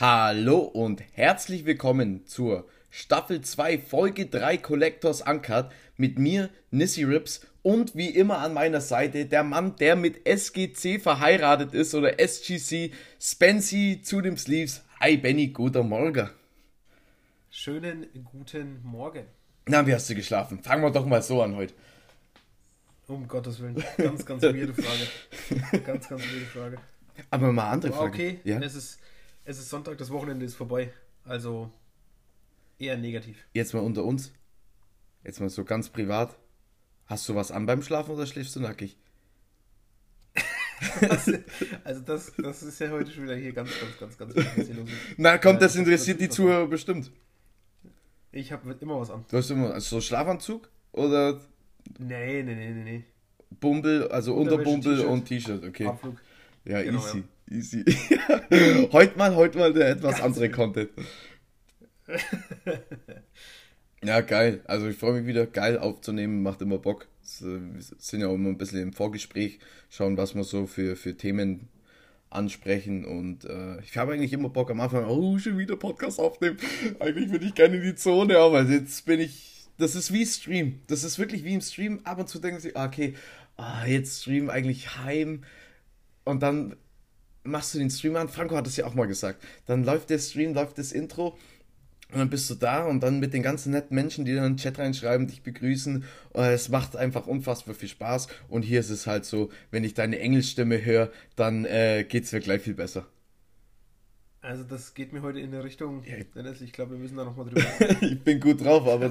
Hallo und herzlich willkommen zur Staffel 2, Folge 3 Collectors Uncut mit mir, Nissy Rips und wie immer an meiner Seite der Mann, der mit SGC verheiratet ist oder SGC, Spency zu dem Sleeves. Hi Benny, guter Morgen. Schönen guten Morgen. Na, wie hast du geschlafen? Fangen wir doch mal so an heute. Um Gottes Willen. Ganz, ganz weirde Frage. Ganz, ganz weirde Frage. Aber mal andere Frage. okay, Ja? es, ist, es ist Sonntag, das Wochenende ist vorbei. Also eher negativ. Jetzt mal unter uns. Jetzt mal so ganz privat. Hast du was an beim Schlafen oder schläfst du nackig? Also das, das ist ja heute schon wieder hier ganz, ganz, ganz, ganz los. Na komm, Ja, das interessiert die Zuhörer bestimmt. Ich habe immer was an. Du hast immer also so Schlafanzug oder Nee, nee, nee, nee, nee. Bumbel, also Unterwäsche, Unterbumbel und T-Shirt, okay. Abflug. Ja, Genau, easy, easy. heute mal, heute mal der etwas andere Content. Ja, geil. Also ich freue mich wieder, geil aufzunehmen, macht immer Bock. Äh, Wir sind ja auch immer ein bisschen im Vorgespräch, schauen, was wir so für, für Themen ansprechen und äh, ich habe eigentlich immer Bock am Anfang, oh, schon wieder Podcast aufnehmen. Eigentlich würde ich gerne in die Zone, aber jetzt bin ich, das ist wie Stream. Das ist wirklich wie im Stream. Ab und zu denken sie, ah, okay, ah, jetzt Stream eigentlich heim und dann machst du den Stream an. Franco hat es ja auch mal gesagt. Dann läuft der Stream, läuft das Intro und dann bist du da und dann mit den ganzen netten Menschen, die dann in den Chat reinschreiben, dich begrüßen. Äh, Es macht einfach unfassbar viel Spaß. Und hier ist es halt so, wenn ich deine Engelstimme höre, dann äh, geht es mir gleich viel besser. Also das geht mir heute in eine Richtung, Ja. Dennis, ich glaube, wir müssen da nochmal drüber reden. ich bin gut drauf, aber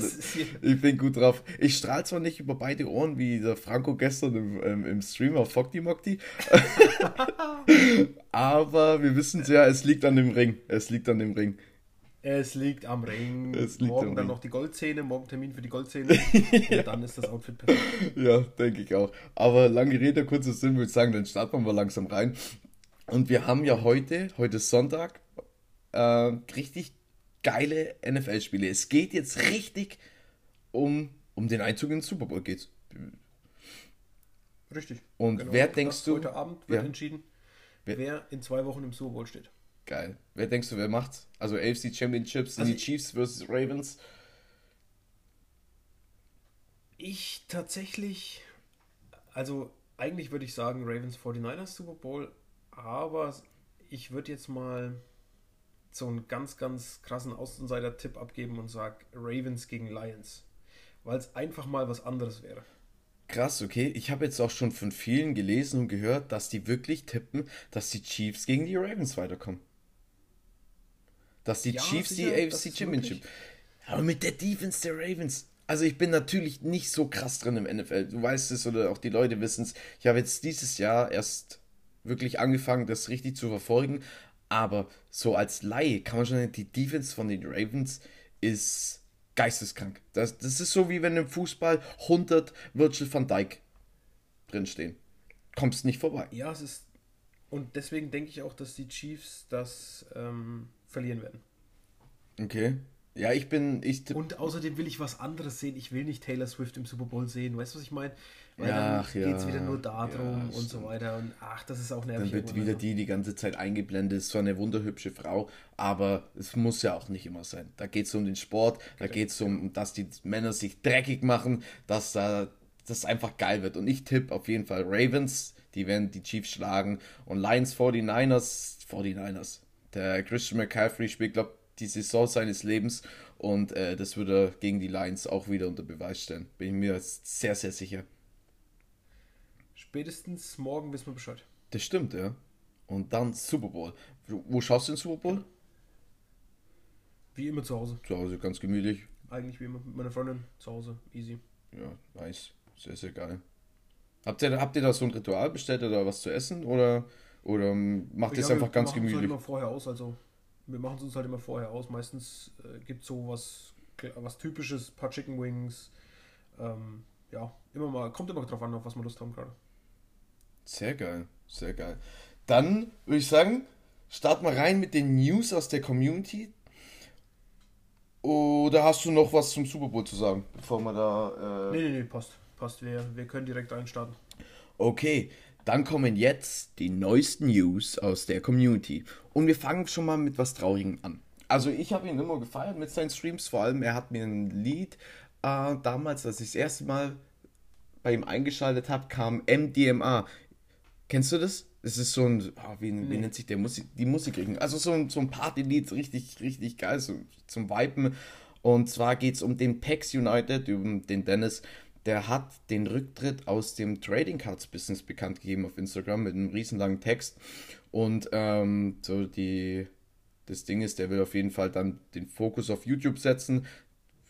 ich bin gut drauf. Ich strahle zwar nicht über beide Ohren, wie der Franco gestern im, ähm, im Stream auf Fogty Mokti, aber wir wissen es ja, es liegt an dem Ring. Es liegt an dem Ring. es liegt am Ring. Es liegt morgen dann Ring. noch die Goldzähne, morgen Termin für die Goldzähne. Und dann ist das Outfit perfekt. Ja, denke ich auch. Aber lange Rede, kurzer Sinn, würde ich sagen, dann starten wir mal langsam rein. Und wir haben ja heute, heute ist Sonntag, äh, richtig geile NFL-Spiele. Es geht jetzt richtig um, um den Einzug in den Super Bowl geht's. Richtig. Und Genau. wer denkst du- Heute Abend wird Ja. entschieden, Wer- wer in zwei Wochen im Super Bowl steht. Geil. Wer denkst du, wer macht's? Also AFC Championships sind Also die Chiefs versus Ravens. Ich tatsächlich, also eigentlich würde ich sagen Ravens 49ers Super Bowl, aber ich würde jetzt mal so einen ganz, ganz krassen Außenseiter-Tipp abgeben und sage Ravens gegen Lions. Weil es einfach mal was anderes wäre. Krass, okay. Ich habe jetzt auch schon von vielen gelesen und gehört, dass die wirklich tippen, dass die Chiefs gegen die Ravens weiterkommen. Dass die Ja, Chiefs sicher, die AFC Championship. Aber mit der Defense der Ravens. Also ich bin natürlich nicht so krass drin im NFL. Du weißt es oder auch die Leute wissen es. Ich habe jetzt dieses Jahr erst wirklich angefangen, das richtig zu verfolgen. Aber so als Laie kann man schon sagen, die Defense von den Ravens ist geisteskrank. Das, das ist so wie wenn im Fußball 100 Virgil van Dijk drinstehen. Kommst nicht vorbei. Ja, es ist. Und deswegen denke ich auch, dass die Chiefs das ähm, verlieren werden. Okay. Ja, ich bin. Ich Und außerdem will ich was anderes sehen. Ich will nicht Taylor Swift im Super Bowl sehen. Weißt du, was ich meine? Weil Ach, dann ja. geht es wieder nur darum Ja, und so weiter. Und ach, das ist auch nervig. Dann wird wieder die die ganze Zeit eingeblendet. Ist zwar eine wunderhübsche Frau, aber es muss ja auch nicht immer sein. Da geht es um den Sport, da geht es um, dass die Männer sich dreckig machen, dass da das einfach geil wird. Und ich tippe auf jeden Fall Ravens, die werden die Chiefs schlagen. Und Lions 49ers, 49ers. Der Christian McCaffrey spielt, glaube die Saison seines Lebens und äh, das würde er gegen die Lions auch wieder unter Beweis stellen. Bin ich mir sehr, sehr sicher. Spätestens morgen wissen wir Bescheid. Das stimmt, ja. Und dann Super Bowl. Wo schaust du den Super Bowl? Wie immer zu Hause. Zu Hause ganz gemütlich. Eigentlich wie immer. Mit meiner Freundin zu Hause. Easy. Ja, nice. Sehr, sehr geil. Habt ihr, habt ihr da so ein Ritual bestellt oder was zu essen? Oder, oder ähm, macht ihr es einfach ganz halt gemütlich? immer vorher aus. Also wir machen es uns halt immer vorher aus. Meistens äh, gibt es so was, was typisches, paar Chicken Wings. Ähm, ja, immer mal, kommt immer drauf an, auf was wir Lust haben gerade. Sehr geil, sehr geil. Dann würde ich sagen, starten wir rein mit den News aus der Community. Oder hast du noch was zum Super Bowl zu sagen, bevor wir da. Äh... Nee, nee, nee, passt. Passt. Wir, wir können direkt einstarten. Okay, dann kommen jetzt die neuesten News aus der Community. Und wir fangen schon mal mit was Traurigem an. Also ich habe ihn immer gefeiert mit seinen Streams, vor allem er hat mir ein Lied äh, damals, als ich das erste Mal bei ihm eingeschaltet habe, kam MDMA. Kennst du das? Das ist so ein, oh, wie, nee. wie, nennt sich der Musik, die Musikrichtung? Also so ein, so ein Partylied, richtig, richtig geil, so zum Vipen. Und zwar geht es um den PAX United, um den Dennis. Der hat den Rücktritt aus dem Trading Cards Business bekannt gegeben auf Instagram mit einem riesenlangen Text. Und ähm, so die, das Ding ist, der will auf jeden Fall dann den Fokus auf YouTube setzen.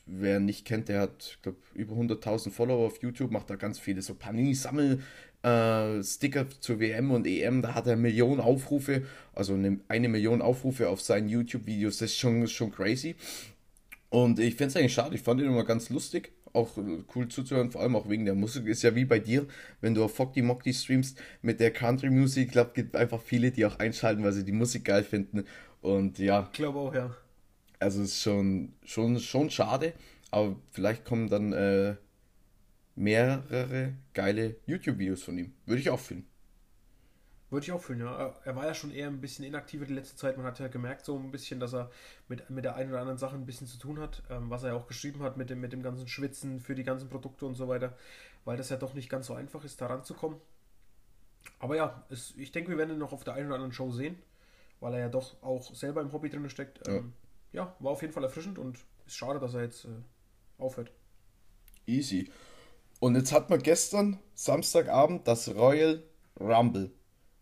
Wer nicht kennt, der hat, ich glaube, über 100.000 Follower auf YouTube, macht da ganz viele so Panini-Sammel- äh, Sticker zur WM und EM, da hat er Millionen Aufrufe, also eine, eine Million Aufrufe auf seinen YouTube-Videos, das ist schon, schon crazy. Und ich finde es eigentlich schade, ich fand ihn immer ganz lustig, auch cool zuzuhören, vor allem auch wegen der Musik. Ist ja wie bei dir, wenn du auf Foggy Mockty streamst mit der Country Musik, ich glaube, gibt einfach viele, die auch einschalten, weil sie die Musik geil finden. Und ja. Ich glaube auch, ja. Also es ist schon, schon, schon schade, aber vielleicht kommen dann äh, mehrere geile YouTube-Videos von ihm. Würde ich auch finden. Würde ich auch fühlen, ja. Er war ja schon eher ein bisschen inaktiver die letzte Zeit. Man hat ja gemerkt, so ein bisschen, dass er mit, mit der einen oder anderen Sache ein bisschen zu tun hat, ähm, was er ja auch geschrieben hat mit dem, mit dem ganzen Schwitzen für die ganzen Produkte und so weiter, weil das ja doch nicht ganz so einfach ist, da ranzukommen. Aber ja, es, ich denke, wir werden ihn noch auf der einen oder anderen Show sehen, weil er ja doch auch selber im Hobby drin steckt. Ähm, ja. ja. war auf jeden Fall erfrischend und ist schade, dass er jetzt äh, aufhört. Easy. Und jetzt hat man gestern, Samstagabend, das Royal Rumble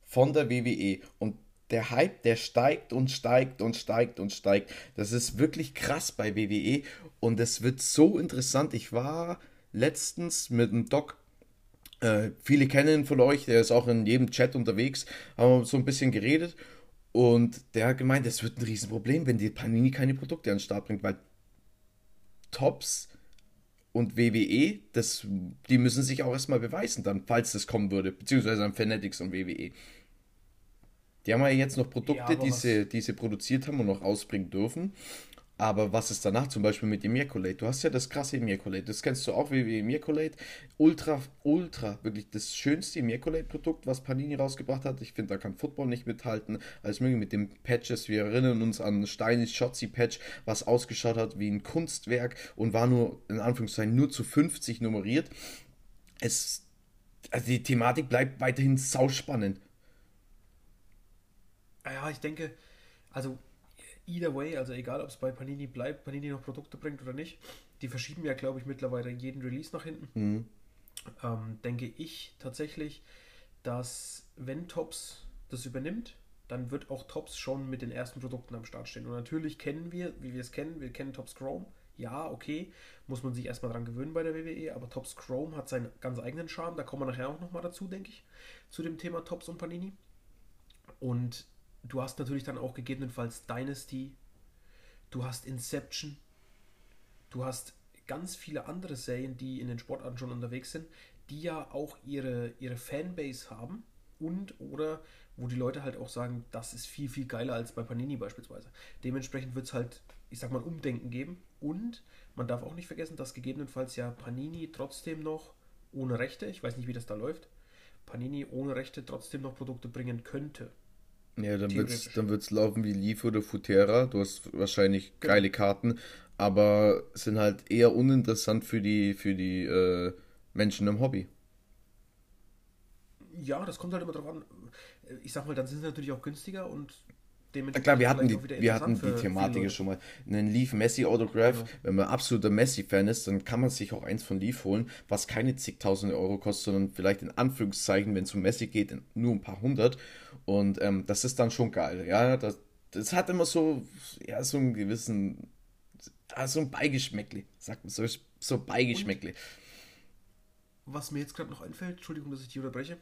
von der WWE. Und der Hype, der steigt und steigt und steigt und steigt. Das ist wirklich krass bei WWE. Und es wird so interessant. Ich war letztens mit einem Doc. Äh, viele kennen ihn von euch, der ist auch in jedem Chat unterwegs, haben so ein bisschen geredet und der hat gemeint, es wird ein Riesenproblem, wenn die Panini keine Produkte an den Start bringt, weil Tops und WWE, das, die müssen sich auch erstmal beweisen dann, falls das kommen würde, beziehungsweise an Fanatics und WWE. Die haben ja jetzt noch Produkte, ja, die, sie, die sie produziert haben und noch rausbringen dürfen. Aber was ist danach zum Beispiel mit Immaculate? Du hast ja das krasse Immaculate, das kennst du auch wie Immaculate. Ultra, ultra, wirklich das schönste Immaculate-Produkt, was Panini rausgebracht hat. Ich finde, da kann Football nicht mithalten. Alles mögliche mit den Patches. Wir erinnern uns an Steinis Shotzi-Patch, was ausgeschaut hat wie ein Kunstwerk und war nur, in Anführungszeichen, nur zu 50 nummeriert. Es, also die Thematik bleibt weiterhin sauspannend. Ja, ich denke, also either way, also egal ob es bei Panini bleibt, Panini noch Produkte bringt oder nicht, die verschieben ja, glaube ich, mittlerweile jeden Release nach hinten. Mhm. Ähm, denke ich tatsächlich, dass wenn Tops das übernimmt, dann wird auch Tops schon mit den ersten Produkten am Start stehen. Und natürlich kennen wir, wie wir es kennen, wir kennen Tops Chrome. Ja, okay, muss man sich erstmal dran gewöhnen bei der WWE, aber Tops Chrome hat seinen ganz eigenen Charme. Da kommen wir nachher auch nochmal dazu, denke ich, zu dem Thema Tops und Panini. Und du hast natürlich dann auch gegebenenfalls Dynasty, du hast Inception, du hast ganz viele andere Serien, die in den Sportarten schon unterwegs sind, die ja auch ihre, ihre Fanbase haben und oder wo die Leute halt auch sagen, das ist viel, viel geiler als bei Panini beispielsweise. Dementsprechend wird es halt, ich sag mal, Umdenken geben und man darf auch nicht vergessen, dass gegebenenfalls ja Panini trotzdem noch ohne Rechte, ich weiß nicht, wie das da läuft, Panini ohne Rechte trotzdem noch Produkte bringen könnte. Ja, dann wird es dann wird's laufen wie Leaf oder Futera. Du hast wahrscheinlich genau. geile Karten, aber sind halt eher uninteressant für die, für die äh, Menschen im Hobby. Ja, das kommt halt immer drauf an. Ich sag mal, dann sind sie natürlich auch günstiger und na klar, wir hatten die, wir hatten die Thematik ja schon mal. Einen Leaf Messi Autograph, ja. wenn man absoluter Messi-Fan ist, dann kann man sich auch eins von Leaf holen, was keine zigtausende Euro kostet, sondern vielleicht in Anführungszeichen, wenn es um Messi geht, nur ein paar hundert. Und ähm, das ist dann schon geil. Ja, das, das hat immer so, ja, so einen gewissen, so ein Beigeschmäckli, sagt man so, so Beigeschmäckli. Und was mir jetzt gerade noch einfällt, Entschuldigung, dass ich die unterbreche,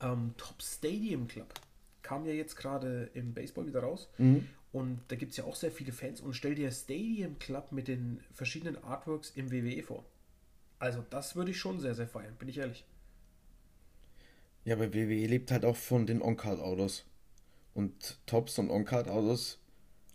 ähm, Top Stadium Club kam ja jetzt gerade im Baseball wieder raus. Mhm. Und da gibt es ja auch sehr viele Fans. Und stell dir Stadium Club mit den verschiedenen Artworks im WWE vor. Also das würde ich schon sehr, sehr feiern, bin ich ehrlich. Ja, aber WWE lebt halt auch von den On-Card-Autos. Und Tops und On-Card-Autos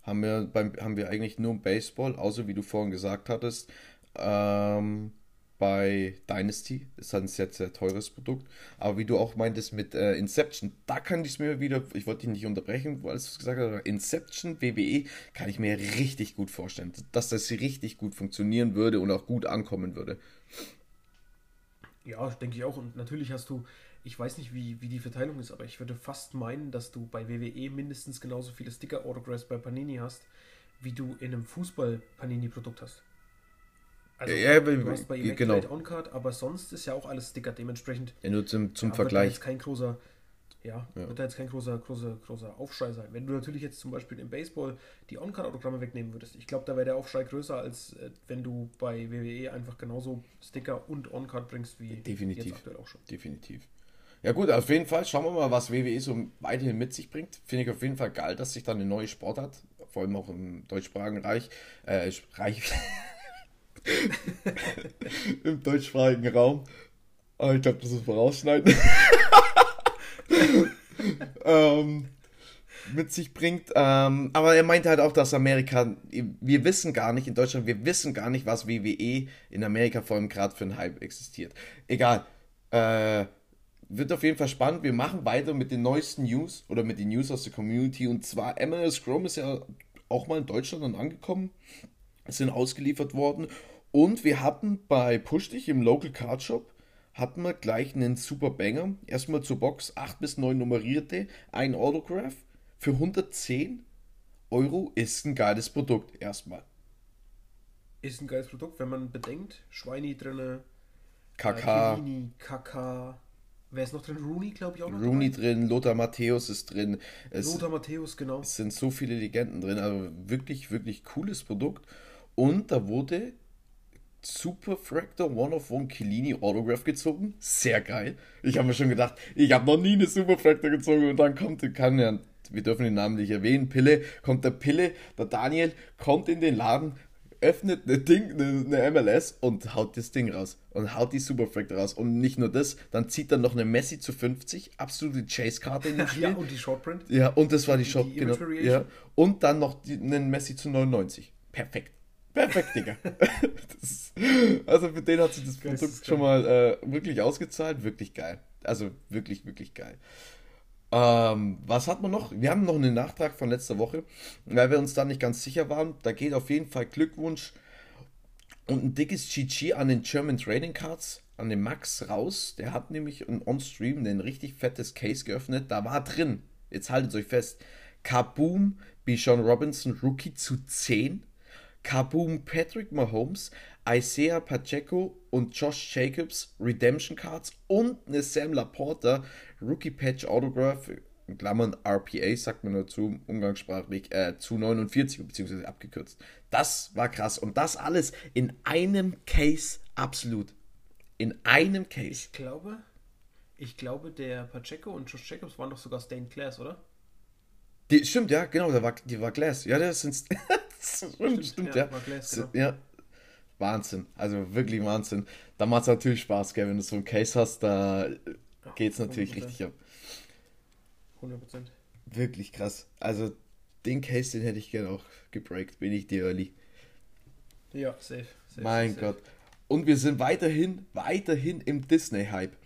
haben wir, beim, haben wir eigentlich nur im Baseball, außer wie du vorhin gesagt hattest, ähm, bei Dynasty. Ist halt ein sehr, sehr teures Produkt. Aber wie du auch meintest mit äh, Inception, da kann ich es mir wieder, ich wollte dich nicht unterbrechen, weil du es gesagt hast, Inception, WWE, kann ich mir richtig gut vorstellen, dass das richtig gut funktionieren würde und auch gut ankommen würde. Ja, denke ich auch. Und natürlich hast du, ich weiß nicht, wie, wie die Verteilung ist, aber ich würde fast meinen, dass du bei WWE mindestens genauso viele Sticker-Autographs bei Panini hast, wie du in einem Fußball-Panini-Produkt hast. Also ja, du hast bei Immaculate genau. On-Card, aber sonst ist ja auch alles Sticker dementsprechend. Ja, nur zum, zum ja, Vergleich. Wird da jetzt kein großer, ja, ja, wird da jetzt kein großer, großer, großer Aufschrei sein. Wenn du natürlich jetzt zum Beispiel im Baseball die On-Card-Autogramme wegnehmen würdest, ich glaube, da wäre der Aufschrei größer, als äh, wenn du bei WWE einfach genauso Sticker und On-Card bringst wie Definitiv. jetzt aktuell auch schon. Definitiv. Ja gut, auf jeden Fall schauen wir mal, was WWE so weiterhin mit sich bringt. Finde ich auf jeden Fall geil, dass sich da eine neue Sportart, vor allem auch im deutschsprachigen Reich, äh, Reich Im deutschsprachigen Raum. Aber ich glaube, das ist vorausschneiden. ähm, mit sich bringt. Ähm, aber er meinte halt auch, dass Amerika, wir wissen gar nicht, in Deutschland, wir wissen gar nicht, was WWE in Amerika vor allem gerade für ein Hype existiert. Egal. Äh, wird auf jeden Fall spannend. Wir machen weiter mit den neuesten News oder mit den News aus der Community. Und zwar, MLS Chrome ist ja auch mal in Deutschland dann angekommen, sind ausgeliefert worden. Und wir hatten bei Push Dich im Local Card Shop hatten wir gleich einen super Banger. Erstmal zur Box 8 bis 9 nummerierte, ein Autograph für 110 Euro ist ein geiles Produkt erstmal. Ist ein geiles Produkt, wenn man bedenkt, Schweini drinne, Kaka, äh, Kaka, wer ist noch drin? Rooney, glaube ich auch noch. Rooney dabei. drin, Lothar Matthäus ist drin. Es, Lothar Matthäus, genau. Es sind so viele Legenden drin, also wirklich, wirklich cooles Produkt. Und da wurde Super Fractor One of One Killini Autograph gezogen. Sehr geil. Ich habe mir schon gedacht, ich habe noch nie eine Super Fractor gezogen und dann kommt, kann ja, wir dürfen den Namen nicht erwähnen, Pille, kommt der Pille, der Daniel, kommt in den Laden, öffnet eine Ding, eine, eine MLS und haut das Ding raus. Und haut die Super Fractor raus. Und nicht nur das, dann zieht er noch eine Messi zu 50, absolute Chase-Karte in den Spiel. ja, und die Shortprint. Ja, und das war die, die Short, genau. Ja. Und dann noch die, einen Messi zu 99. Perfekt. Perfekt, Digga. ist, also für den hat sich das Produkt schon mal äh, wirklich ausgezahlt. Wirklich geil. Also wirklich, wirklich geil. Ähm, was hat man noch? Wir haben noch einen Nachtrag von letzter Woche, weil wir uns da nicht ganz sicher waren. Da geht auf jeden Fall Glückwunsch und ein dickes GG an den German Trading Cards, an den Max raus. Der hat nämlich on-stream ein richtig fettes Case geöffnet. Da war drin, jetzt haltet euch fest, Kaboom, Bichon Robinson Rookie zu 10 Kaboom Patrick Mahomes, Isaiah Pacheco und Josh Jacobs Redemption Cards und eine Sam Laporta Rookie Patch Autograph, in Klammern RPA, sagt man dazu, umgangssprachlich, äh, zu 49, beziehungsweise abgekürzt. Das war krass. Und das alles in einem Case absolut. In einem Case. Ich glaube, ich glaube, der Pacheco und Josh Jacobs waren doch sogar Stained Glass, oder? Die, stimmt, ja, genau, der war, die war Glass. Ja, das sind. stimmt, stimmt, ja. Glass, genau. ja. Wahnsinn. Also wirklich Wahnsinn. Da macht es natürlich Spaß, gell? Wenn du so ein Case hast, da geht es natürlich 100%. richtig ab. 100%. Wirklich krass. Also den Case, den hätte ich gerne auch gebreakt, bin ich dir early. Ja, safe. safe mein safe. Gott. Und wir sind weiterhin, weiterhin im Disney-Hype.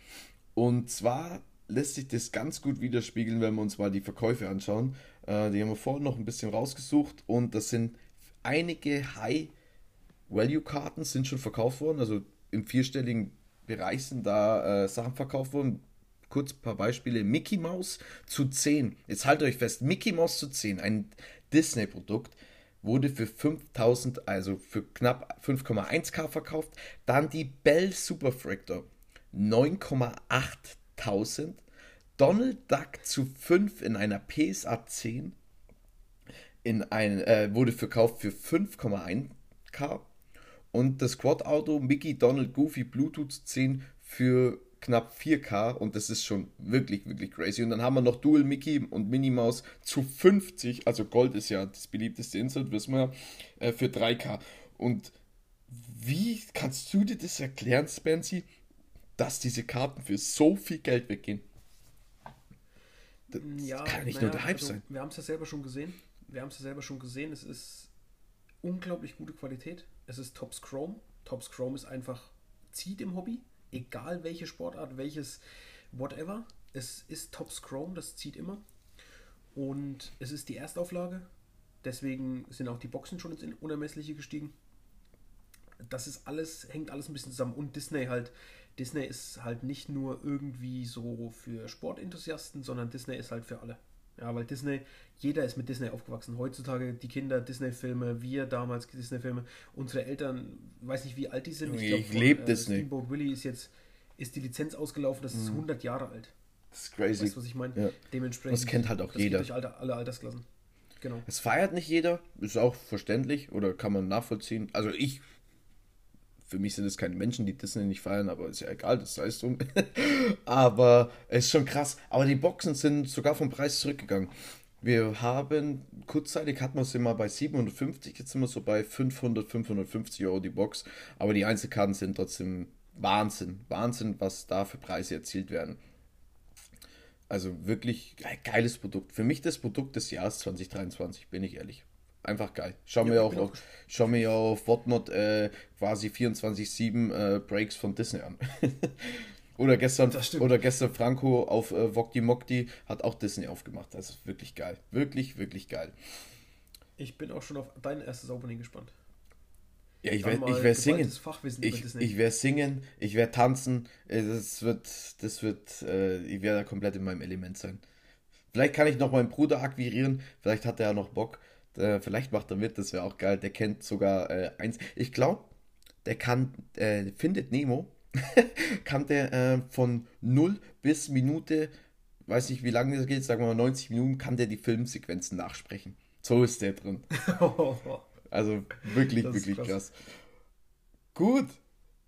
Und zwar lässt sich das ganz gut widerspiegeln, wenn wir uns mal die Verkäufe anschauen. Äh, die haben wir vorhin noch ein bisschen rausgesucht und das sind einige High-Value-Karten sind schon verkauft worden, also im vierstelligen Bereich sind da äh, Sachen verkauft worden. Kurz ein paar Beispiele. Mickey Mouse zu 10. Jetzt haltet euch fest, Mickey Mouse zu 10, ein Disney-Produkt, wurde für 5000, also für knapp 5,1k verkauft. Dann die Bell Superfractor 9,8000. Donald Duck zu 5 in einer PSA 10 in ein, äh, wurde verkauft für 5,1k und das Quad-Auto Mickey Donald Goofy Bluetooth 10 für knapp 4K und das ist schon wirklich, wirklich crazy. Und dann haben wir noch Dual Mickey und Minnie Maus zu 50, also Gold ist ja das beliebteste Insert, wissen wir, äh, für 3K. Und wie kannst du dir das erklären, Spency, dass diese Karten für so viel Geld weggehen? Das ja, kann nicht naja, nur der Hype also, sein. Wir haben es ja selber schon gesehen wir haben es ja selber schon gesehen, es ist unglaublich gute Qualität. Es ist Tops Chrome. Tops Chrome ist einfach zieht im Hobby, egal welche Sportart, welches whatever. Es ist Tops Chrome, das zieht immer. Und es ist die Erstauflage. Deswegen sind auch die Boxen schon ins Unermessliche gestiegen. Das ist alles, hängt alles ein bisschen zusammen. Und Disney halt. Disney ist halt nicht nur irgendwie so für Sportenthusiasten, sondern Disney ist halt für alle. Ja, weil Disney, jeder ist mit Disney aufgewachsen. Heutzutage die Kinder Disney-Filme, wir damals Disney-Filme, unsere Eltern, weiß nicht wie alt die sind. Ich, ich lebe äh, Disney. Steamboat Willie ist jetzt, ist die Lizenz ausgelaufen, das ist 100 mhm. Jahre alt. Das ist crazy. Weißt du, was ich meine? Ja. Dementsprechend. Das kennt halt auch das jeder. Durch alle, alle Altersklassen. Genau. Es feiert nicht jeder, ist auch verständlich oder kann man nachvollziehen. Also ich für mich sind es keine Menschen, die Disney nicht feiern, aber ist ja egal, das heißt drum. aber es ist schon krass. Aber die Boxen sind sogar vom Preis zurückgegangen. Wir haben, kurzzeitig hatten wir sie mal bei 750, jetzt sind wir so bei 500, 550 Euro die Box. Aber die Einzelkarten sind trotzdem Wahnsinn. Wahnsinn, was da für Preise erzielt werden. Also wirklich geiles Produkt. Für mich das Produkt des Jahres 2023, bin ich ehrlich einfach geil. Schau ja, mir auch, auch schau mir auf Whatnot äh, quasi 24-7 äh, Breaks von Disney an. oder gestern oder gestern Franco auf äh, Wokti Mokti hat auch Disney aufgemacht. Das ist wirklich geil. Wirklich, wirklich geil. Ich bin auch schon auf dein erstes Opening gespannt. Ja, ich werde ich werd singen. Ich, ich werde singen, ich werde tanzen. Äh, das wird, das wird, äh, ich werde da komplett in meinem Element sein. Vielleicht kann ich noch meinen Bruder akquirieren, vielleicht hat er ja noch Bock. Äh, vielleicht macht er mit, das wäre auch geil. Der kennt sogar äh, eins. Ich glaube, der kann, äh, findet Nemo, kann der äh, von 0 bis Minute, weiß nicht wie lange das geht, sagen wir mal 90 Minuten, kann der die Filmsequenzen nachsprechen. So ist der drin. also wirklich, wirklich krass. krass. Gut,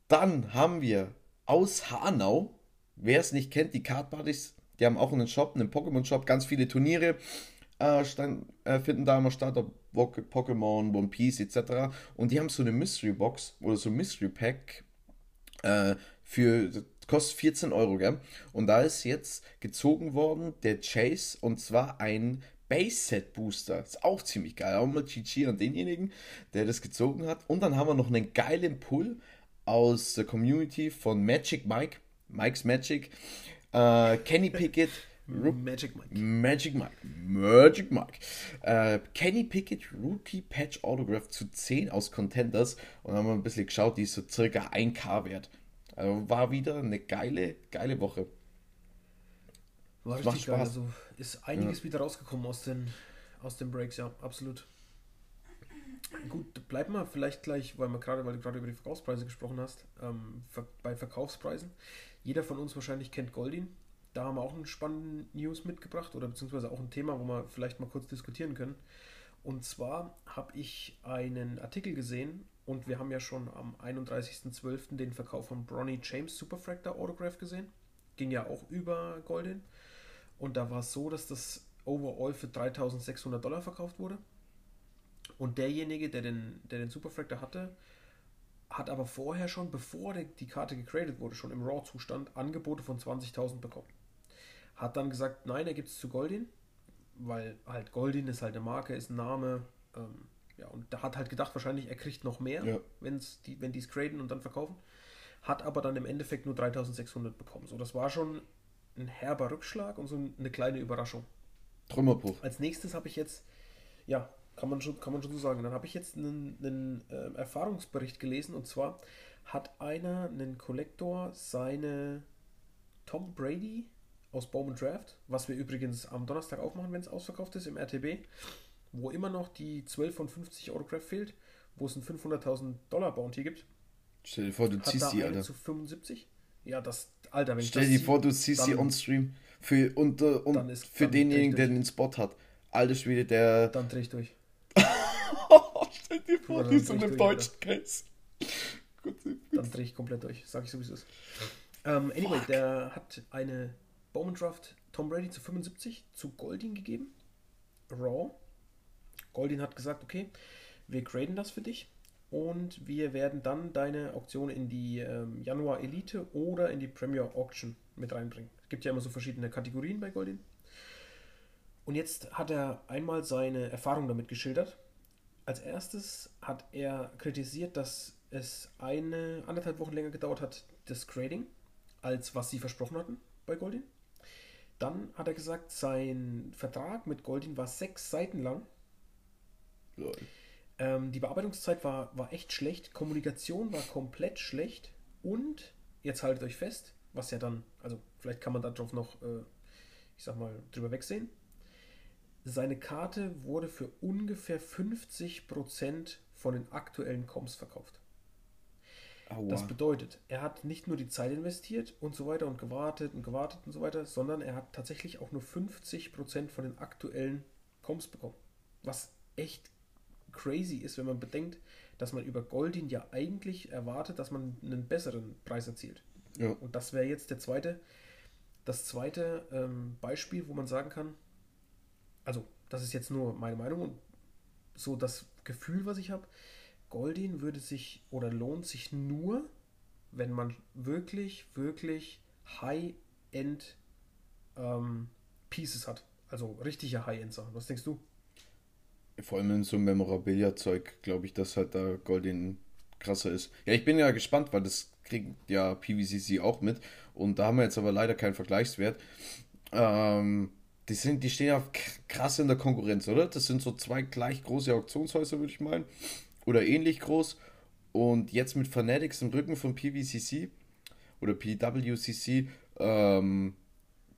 dann haben wir aus Hanau, wer es nicht kennt, die Card Buddies, die haben auch einen Shop, einen Pokémon-Shop, ganz viele Turniere äh, äh, finden da immer statt, Pokémon, One Piece etc. Und die haben so eine Mystery Box oder so ein Mystery Pack äh, für kostet 14 Euro, gell? Und da ist jetzt gezogen worden der Chase und zwar ein Base Set Booster. Ist auch ziemlich geil. Auch mal GG an denjenigen, der das gezogen hat. Und dann haben wir noch einen geilen Pull aus der Community von Magic Mike, Mike's Magic, äh, Kenny Pickett. Magic Mike. Magic Mike. Magic Mike. Äh, Kenny Pickett Rookie Patch Autograph zu 10 aus Contenders. Und dann haben wir ein bisschen geschaut, die ist so circa 1K wert. Also war wieder eine geile, geile Woche. War richtig geil. Also ist einiges ja. wieder rausgekommen aus den, aus den Breaks, ja, absolut. Gut, bleiben wir vielleicht gleich, weil, wir grade, weil du gerade über die Verkaufspreise gesprochen hast, ähm, bei Verkaufspreisen. Jeder von uns wahrscheinlich kennt Goldin, da haben wir auch einen spannenden News mitgebracht oder beziehungsweise auch ein Thema, wo wir vielleicht mal kurz diskutieren können. Und zwar habe ich einen Artikel gesehen und wir haben ja schon am 31.12. den Verkauf von Bronny James Superfractor Autograph gesehen. Ging ja auch über Goldin. Und da war es so, dass das Overall für 3600 Dollar verkauft wurde. Und derjenige, der den, der den Superfractor hatte, hat aber vorher schon, bevor die Karte gegradet wurde, schon im Raw-Zustand Angebote von 20.000 bekommen. Hat dann gesagt, nein, er gibt es zu Goldin, weil halt Goldin ist halt eine Marke, ist ein Name. Ähm, ja, und da hat halt gedacht, wahrscheinlich er kriegt noch mehr, ja. wenn's die, wenn die es graden und dann verkaufen. Hat aber dann im Endeffekt nur 3600 bekommen. So, das war schon ein herber Rückschlag und so eine kleine Überraschung. Trümmerbruch. Als nächstes habe ich jetzt, ja, kann man schon, kann man schon so sagen, dann habe ich jetzt einen, einen äh, Erfahrungsbericht gelesen und zwar hat einer, einen Kollektor, seine Tom Brady aus Bowman Draft, was wir übrigens am Donnerstag aufmachen, wenn es ausverkauft ist, im RTB, wo immer noch die 12 von 50 Autograph fehlt, wo es ein 500.000 Dollar Bounty gibt. Stell dir vor, du ziehst die, Alter. zu 75? Ja, das, Alter, wenn Stell dir vor, du ziehst sie on Stream für, und, und ist, für denjenigen, der den Spot hat. Alter Schwede, der... Dann dreh ich durch. Stell dir vor, du so einem deutschen Case. Dann dreh ich komplett durch, sag ich sowieso. Ähm, anyway, Fuck. der hat eine Bowman Draft Tom Brady zu 75 zu Goldin gegeben. Raw. Goldin hat gesagt, okay, wir graden das für dich und wir werden dann deine Auktion in die ähm, Januar Elite oder in die Premier Auction mit reinbringen. Es gibt ja immer so verschiedene Kategorien bei Goldin. Und jetzt hat er einmal seine Erfahrung damit geschildert. Als erstes hat er kritisiert, dass es eine anderthalb Wochen länger gedauert hat, das Grading, als was sie versprochen hatten bei Goldin. Dann hat er gesagt, sein Vertrag mit Goldin war sechs Seiten lang. Ähm, die Bearbeitungszeit war, war echt schlecht, Kommunikation war komplett schlecht und, jetzt haltet euch fest, was ja dann, also vielleicht kann man darauf noch, äh, ich sag mal, drüber wegsehen. Seine Karte wurde für ungefähr 50% von den aktuellen Coms verkauft. Aua. Das bedeutet, er hat nicht nur die Zeit investiert und so weiter und gewartet und gewartet und so weiter, sondern er hat tatsächlich auch nur 50% von den aktuellen Coms bekommen. Was echt crazy ist, wenn man bedenkt, dass man über Goldin ja eigentlich erwartet, dass man einen besseren Preis erzielt. Ja. Und das wäre jetzt der zweite, das zweite ähm, Beispiel, wo man sagen kann, also das ist jetzt nur meine Meinung und so das Gefühl, was ich habe, Goldin würde sich oder lohnt sich nur, wenn man wirklich, wirklich High-End ähm, Pieces hat. Also richtige High-End-Sachen. Was denkst du? Vor allem in so Memorabilia-Zeug glaube ich, dass halt da Goldin krasser ist. Ja, ich bin ja gespannt, weil das kriegt ja PVCC auch mit. Und da haben wir jetzt aber leider keinen Vergleichswert. Ähm, die, sind, die stehen ja krass in der Konkurrenz, oder? Das sind so zwei gleich große Auktionshäuser, würde ich meinen oder ähnlich groß. Und jetzt mit Fanatics im Rücken von PVCC oder PWCC, ähm,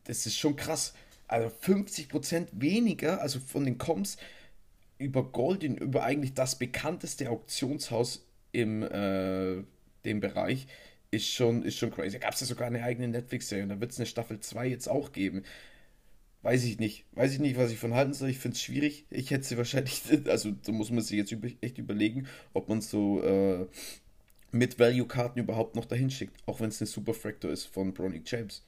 das ist schon krass. Also 50% weniger, also von den Comps über Goldin, über eigentlich das bekannteste Auktionshaus im äh, dem Bereich, ist schon, ist schon crazy. Gab es ja sogar eine eigene Netflix-Serie und da wird es eine Staffel 2 jetzt auch geben. Weiß ich nicht. Weiß ich nicht, was ich von halten soll. Ich finde es schwierig. Ich hätte sie wahrscheinlich, also da muss man sich jetzt echt überlegen, ob man so äh, mit Value-Karten überhaupt noch dahin schickt. Auch wenn es eine Super Fractor ist von Bronny James.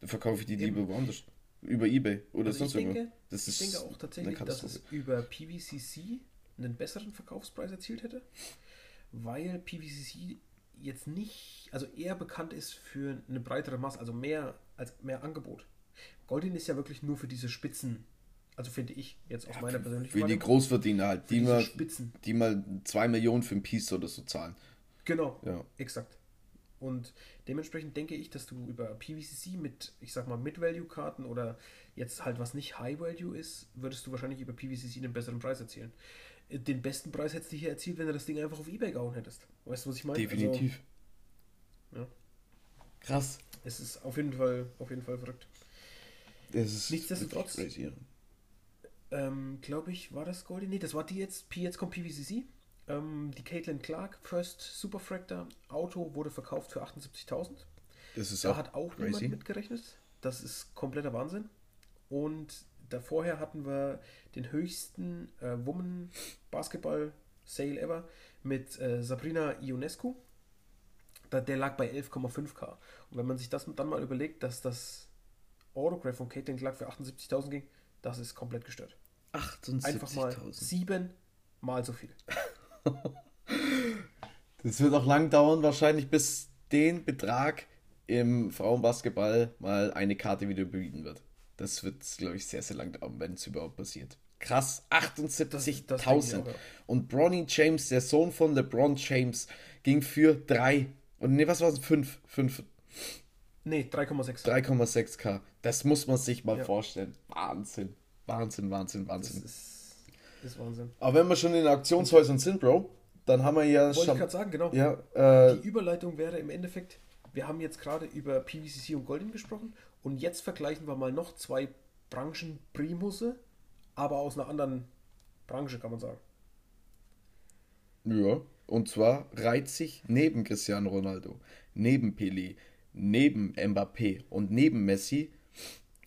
Da verkaufe ich die lieber woanders. Über Ebay oder also sonst irgendwo. Das ich denke auch tatsächlich, dass es über PVCC einen besseren Verkaufspreis erzielt hätte, weil PVCC jetzt nicht, also eher bekannt ist für eine breitere Masse, also mehr als mehr Angebot. Goldin ist ja wirklich nur für diese Spitzen. Also finde ich jetzt aus ja, meiner persönlichen Für Meinung, die Großverdiener halt, die mal, Spitzen. die mal 2 Millionen für ein Piece oder so zahlen. Genau, ja. exakt. Und dementsprechend denke ich, dass du über PVCC mit, ich sag mal, Mid-Value-Karten oder jetzt halt was nicht High-Value ist, würdest du wahrscheinlich über PVCC einen besseren Preis erzielen. Den besten Preis hättest du hier erzielt, wenn du das Ding einfach auf Ebay gehauen hättest. Weißt du, was ich meine? Definitiv. Also, ja. Krass. Es ist auf jeden Fall, auf jeden Fall verrückt. Nichtsdestotrotz, ähm, glaube ich, war das Goldie? Nee, das war die jetzt, jetzt kommt PVCC. Ähm, die Caitlin Clark, First Superfractor, Auto wurde verkauft für 78.000. Das ist da auch hat auch crazy. niemand mitgerechnet. Das ist kompletter Wahnsinn. Und davorher hatten wir den höchsten äh, Woman Basketball Sale ever mit äh, Sabrina Ionescu. Da, der lag bei 11,5k. Und wenn man sich das dann mal überlegt, dass das Autograph von Caitlin Clark für 78.000 ging, das ist komplett gestört. 78.000? Einfach mal sieben mal so viel. das wird auch lang dauern, wahrscheinlich bis den Betrag im Frauenbasketball mal eine Karte wieder überbieten wird. Das wird, glaube ich, sehr, sehr lang dauern, wenn es überhaupt passiert. Krass, 78.000. Und Bronny James, der Sohn von LeBron James, ging für drei. Und ne, was war es? Fünf. Fünf. Nee, 3,6. 3,6k. Das muss man sich mal ja. vorstellen. Wahnsinn. Wahnsinn, Wahnsinn, Wahnsinn. Das ist, ist Wahnsinn. Aber wenn wir schon in Auktionshäusern sind, Bro, dann haben wir ja Wollte schon. ich gerade sagen, genau. Ja, äh, Die Überleitung wäre im Endeffekt, wir haben jetzt gerade über PVCC und Goldin gesprochen und jetzt vergleichen wir mal noch zwei Branchen-Primusse, aber aus einer anderen Branche, kann man sagen. Ja, und zwar reiht sich neben Cristiano Ronaldo, neben Pelé, neben Mbappé und neben Messi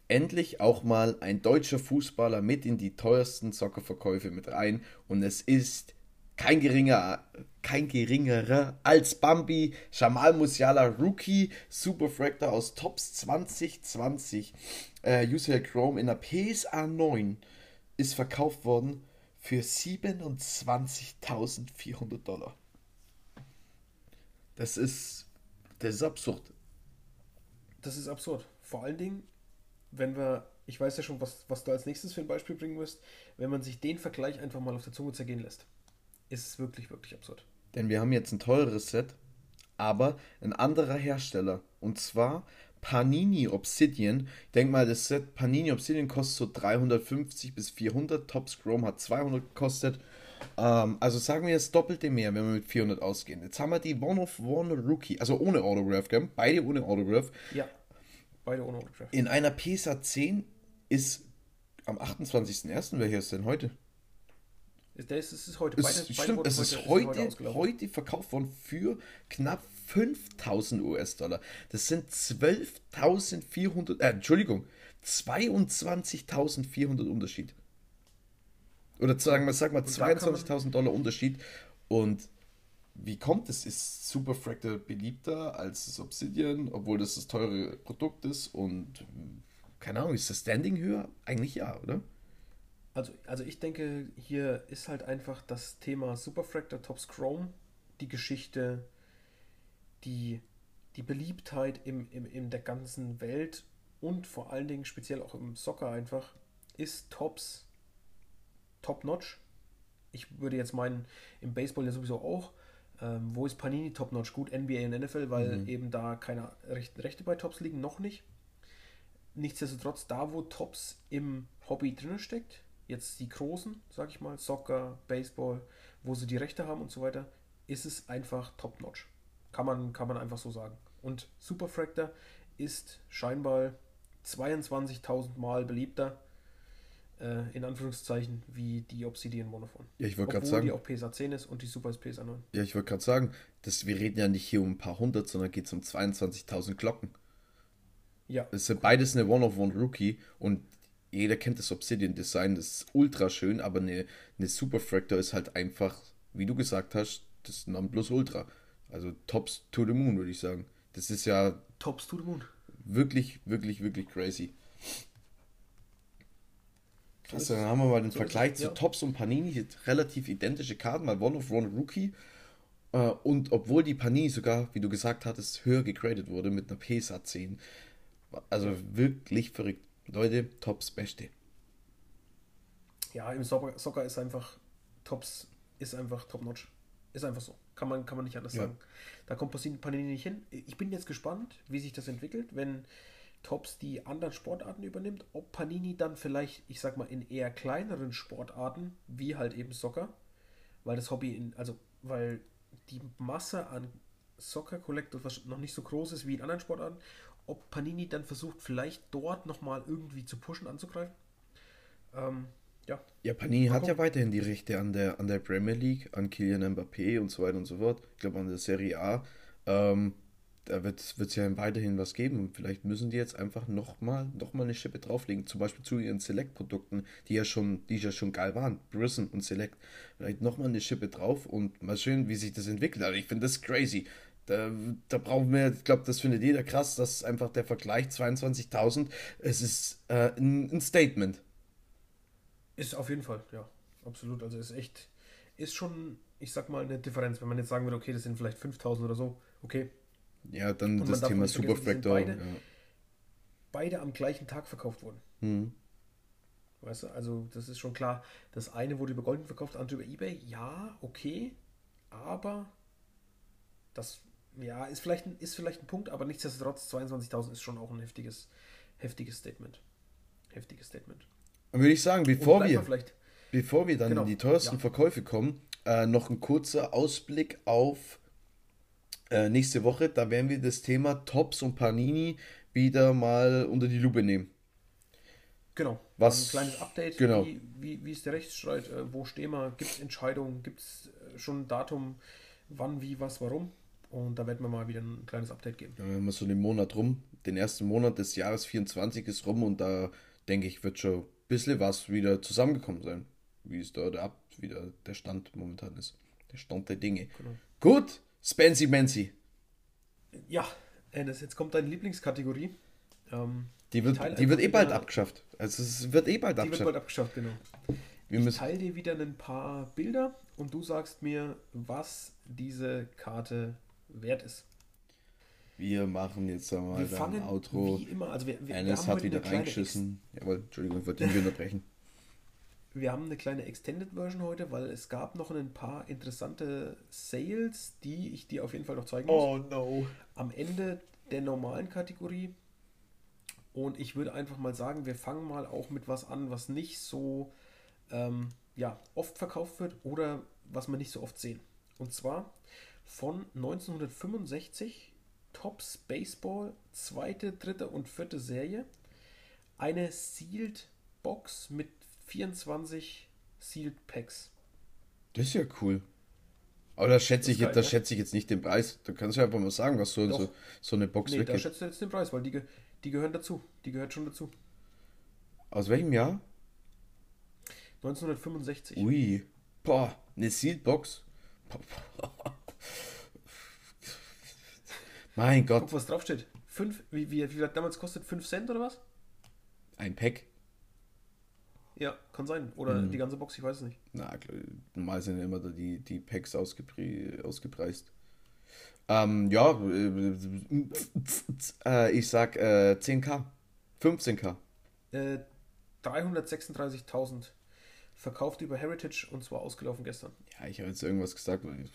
endlich auch mal ein deutscher Fußballer mit in die teuersten Soccerverkäufe mit rein. Und es ist kein geringer kein geringerer als Bambi Jamal Musiala Rookie Superfractor aus Tops 2020 äh, UCL Chrome in der PSA 9 ist verkauft worden für 27.400 Dollar. Das ist das ist absurd das ist absurd. Vor allen Dingen, wenn wir, ich weiß ja schon, was, was du als nächstes für ein Beispiel bringen wirst, wenn man sich den Vergleich einfach mal auf der Zunge zergehen lässt, ist es wirklich, wirklich absurd. Denn wir haben jetzt ein teureres Set, aber ein anderer Hersteller. Und zwar Panini Obsidian. Ich denke mal, das Set Panini Obsidian kostet so 350 bis 400. Top Chrome hat 200 gekostet. Ähm, also sagen wir jetzt doppelte mehr, wenn wir mit 400 ausgehen. Jetzt haben wir die One of One Rookie, also ohne Autograph, gell? beide ohne Autograph. Ja, beide ohne Autograph. In einer PSA 10 ist am 28.01. Welcher ist denn heute? Das ist, ist heute. Beide, es, beide stimmt, es ist heute, heute, heute verkauft worden für knapp 5000 US-Dollar. Das sind 12.400, äh, Entschuldigung, 22.400 Unterschied. Oder sagen wir, sag mal 22.000 Dollar Unterschied. Und wie kommt es? Ist Superfractal beliebter als das Obsidian, obwohl das das teure Produkt ist? Und keine Ahnung, ist das Standing höher? Eigentlich ja, oder? Also, also ich denke, hier ist halt einfach das Thema Superfractal Tops Chrome, die Geschichte, die, die Beliebtheit im, im, in der ganzen Welt und vor allen Dingen speziell auch im Soccer einfach, ist Tops top-notch. Ich würde jetzt meinen, im Baseball ja sowieso auch. Ähm, wo ist Panini top-notch gut? NBA und NFL, weil mhm. eben da keine Rechte bei Tops liegen, noch nicht. Nichtsdestotrotz, da wo Tops im Hobby drin steckt, jetzt die großen, sag ich mal, Soccer, Baseball, wo sie die Rechte haben und so weiter, ist es einfach top-notch. Kann man, kann man einfach so sagen. Und Superfractor ist scheinbar 22.000 Mal beliebter äh, in Anführungszeichen, wie die Obsidian Monophone. Ja, ich wollte gerade sagen. die auch PSA 10 ist und die Super ist PSA 9. Ja, ich wollte gerade sagen, dass wir reden ja nicht hier um ein paar hundert, sondern geht es um 22.000 Glocken. Ja. Es sind beides eine One-of-One-Rookie und jeder kennt das Obsidian-Design, das ist ultra schön, aber eine, eine Superfractor ist halt einfach, wie du gesagt hast, das Nonplusultra. Also Tops to the Moon, würde ich sagen. Das ist ja. Tops to the Moon. Wirklich, wirklich, wirklich crazy. Krass, dann haben wir mal den Vergleich zu ja. Tops und Panini, relativ identische Karten, mal One of One Rookie. Äh, und obwohl die Panini sogar, wie du gesagt hattest, höher gegradet wurde mit einer PSA 10. Also wirklich verrückt. Leute, Tops Beste. Ja, im Soccer ist einfach Tops ist einfach top-notch. Ist einfach so. Kann man, kann man nicht anders ja. sagen. Da kommt Panini nicht hin. Ich bin jetzt gespannt, wie sich das entwickelt, wenn Tops die anderen Sportarten übernimmt, ob Panini dann vielleicht, ich sag mal, in eher kleineren Sportarten, wie halt eben Soccer, weil das Hobby in, also, weil die Masse an Soccer Collectors noch nicht so groß ist wie in anderen Sportarten, ob Panini dann versucht, vielleicht dort nochmal irgendwie zu pushen, anzugreifen. Ähm, ja. Ja, Panini hat ja weiterhin die Rechte an der, an der Premier League, an Kylian Mbappé und so weiter und so fort. Ich glaube, an der Serie A. Ähm, da wird es ja weiterhin was geben und vielleicht müssen die jetzt einfach nochmal noch mal eine Schippe drauflegen, zum Beispiel zu ihren Select-Produkten, die ja schon, die ja schon geil waren, Brison und Select, vielleicht nochmal eine Schippe drauf und mal sehen, wie sich das entwickelt. Also ich finde das crazy. Da, da brauchen wir, ich glaube, das findet jeder krass, dass einfach der Vergleich 22.000, es ist äh, ein, ein Statement. Ist auf jeden Fall, ja, absolut. Also ist echt, ist schon, ich sag mal, eine Differenz. Wenn man jetzt sagen würde, okay, das sind vielleicht 5000 oder so, okay, ja, dann und das Thema Superfractor. Beide, ja. beide, am gleichen Tag verkauft wurden. Mhm. Weißt du, also das ist schon klar. Das eine wurde über Golden verkauft, das andere über Ebay. Ja, okay. Aber das ja, ist vielleicht, ein, ist vielleicht ein Punkt, aber nichtsdestotrotz 22.000 ist schon auch ein heftiges, heftiges Statement. Heftiges Statement. Dann würde ich sagen, bevor wir, bevor wir dann genau. in die teuersten ja. Verkäufe kommen, äh, noch ein kurzer Ausblick auf äh, nächste Woche, da werden wir das Thema Tops und Panini wieder mal unter die Lupe nehmen. Genau. Was, ein kleines Update. Genau. Wie, wie, wie ist der Rechtsstreit? Äh, wo stehen wir? Gibt es Entscheidungen? Gibt es äh, schon ein Datum? Wann, wie, was, warum? Und da werden wir mal wieder ein kleines Update geben. Ja, wir haben so den Monat rum. Den ersten Monat des Jahres 24 ist rum und da denke ich, wird schon ein bisschen was wieder zusammengekommen sein. Wie es da der, wieder der Stand momentan ist. Der Stand der Dinge. Genau. Gut, Spency Mancy. Ja, Ennis, jetzt kommt deine Lieblingskategorie. Ähm, die wird, die wird eh bald abgeschafft. Also es wird eh bald die abgeschafft. Die wird bald abgeschafft, genau. Wir ich teile dir wieder ein paar Bilder und du sagst mir, was diese Karte wert ist. Wir machen jetzt einmal fangen Outro. Wie immer, also wir, wir, Eines wir hat wieder reingeschissen. Jawohl, Entschuldigung, ich wollte ihn unterbrechen. Wir haben eine kleine Extended Version heute, weil es gab noch ein paar interessante Sales, die ich dir auf jeden Fall noch zeigen muss. Oh no. Am Ende der normalen Kategorie. Und ich würde einfach mal sagen, wir fangen mal auch mit was an, was nicht so ähm, ja, oft verkauft wird oder was wir nicht so oft sehen. Und zwar von 1965 Tops Baseball, zweite, dritte und vierte Serie. Eine Sealed Box mit 24 Sealed Packs. Das ist ja cool. Aber da schätze ich, geil, jetzt, da ne? schätze ich jetzt nicht den Preis. Da kannst du einfach mal sagen, was so, so, so eine Box Nee, da weggeht. schätzt du jetzt den Preis, weil die, die gehören dazu. Die gehört schon dazu. Aus welchem Jahr? 1965. Ui. Boah, eine Sealed Box. Mein Gott, Guck, was draufsteht. Fünf, wie, wie, wie damals kostet? 5 Cent oder was? ein Pack. Ja, kann sein. Oder Mhm. die ganze Box, ich weiß es nicht. Na, normal sind ja immer da die, die Packs ausgepre ausgepreist. Ähm, ja, äh, äh, ich sag äh, 10k. 15k. Äh, 336.000 verkauft über Heritage und zwar ausgelaufen gestern. Ja, ich habe jetzt irgendwas gesagt. weil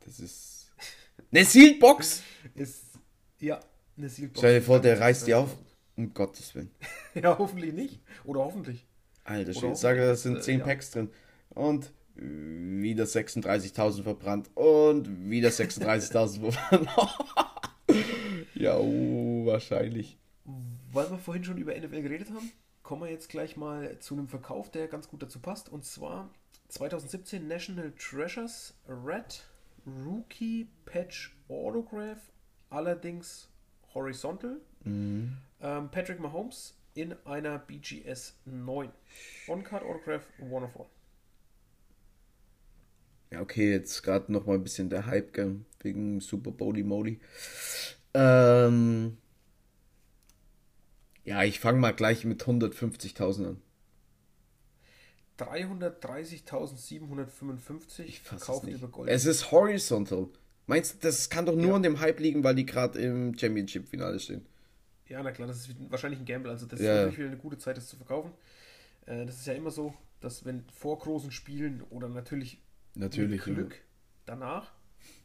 Das ist. Eine Sealed Box! Ist, ja, eine Sealbox. Stell dir vor, der reißt die auf. Um Gottes Willen. Ja, hoffentlich nicht. Oder hoffentlich. Alter, Schwede, auch sage, da das, sind äh, 10 ja. Packs drin. Und wieder 36.000 verbrannt. Und wieder 36.000 verbrannt. ja, oh, wahrscheinlich. Weil wir vorhin schon über NFL geredet haben, kommen wir jetzt gleich mal zu einem Verkauf, der ganz gut dazu passt. Und zwar 2017 National Treasures Red Rookie Patch Autograph, allerdings horizontal. Mhm. Ähm, Patrick Mahomes in einer BGS 9. On-Card Autograph, one of one. Ja, okay, jetzt gerade noch mal ein bisschen der Hype gell, wegen Super Bowly Modi. Ähm, ja, ich fange mal gleich mit 150.000 an. 330.755 Ich fass es verkauft über Gold. Es ist horizontal. Meinst du, das kann doch nur Ja. an dem Hype liegen, weil die gerade im Championship-Finale stehen? Ja, na klar, das ist wahrscheinlich ein Gamble. Also das Ja, ist ja. wirklich wieder eine gute Zeit, das zu verkaufen. Äh, das ist ja immer so, dass wenn vor großen Spielen oder natürlich, Natürlich. mit Glück danach,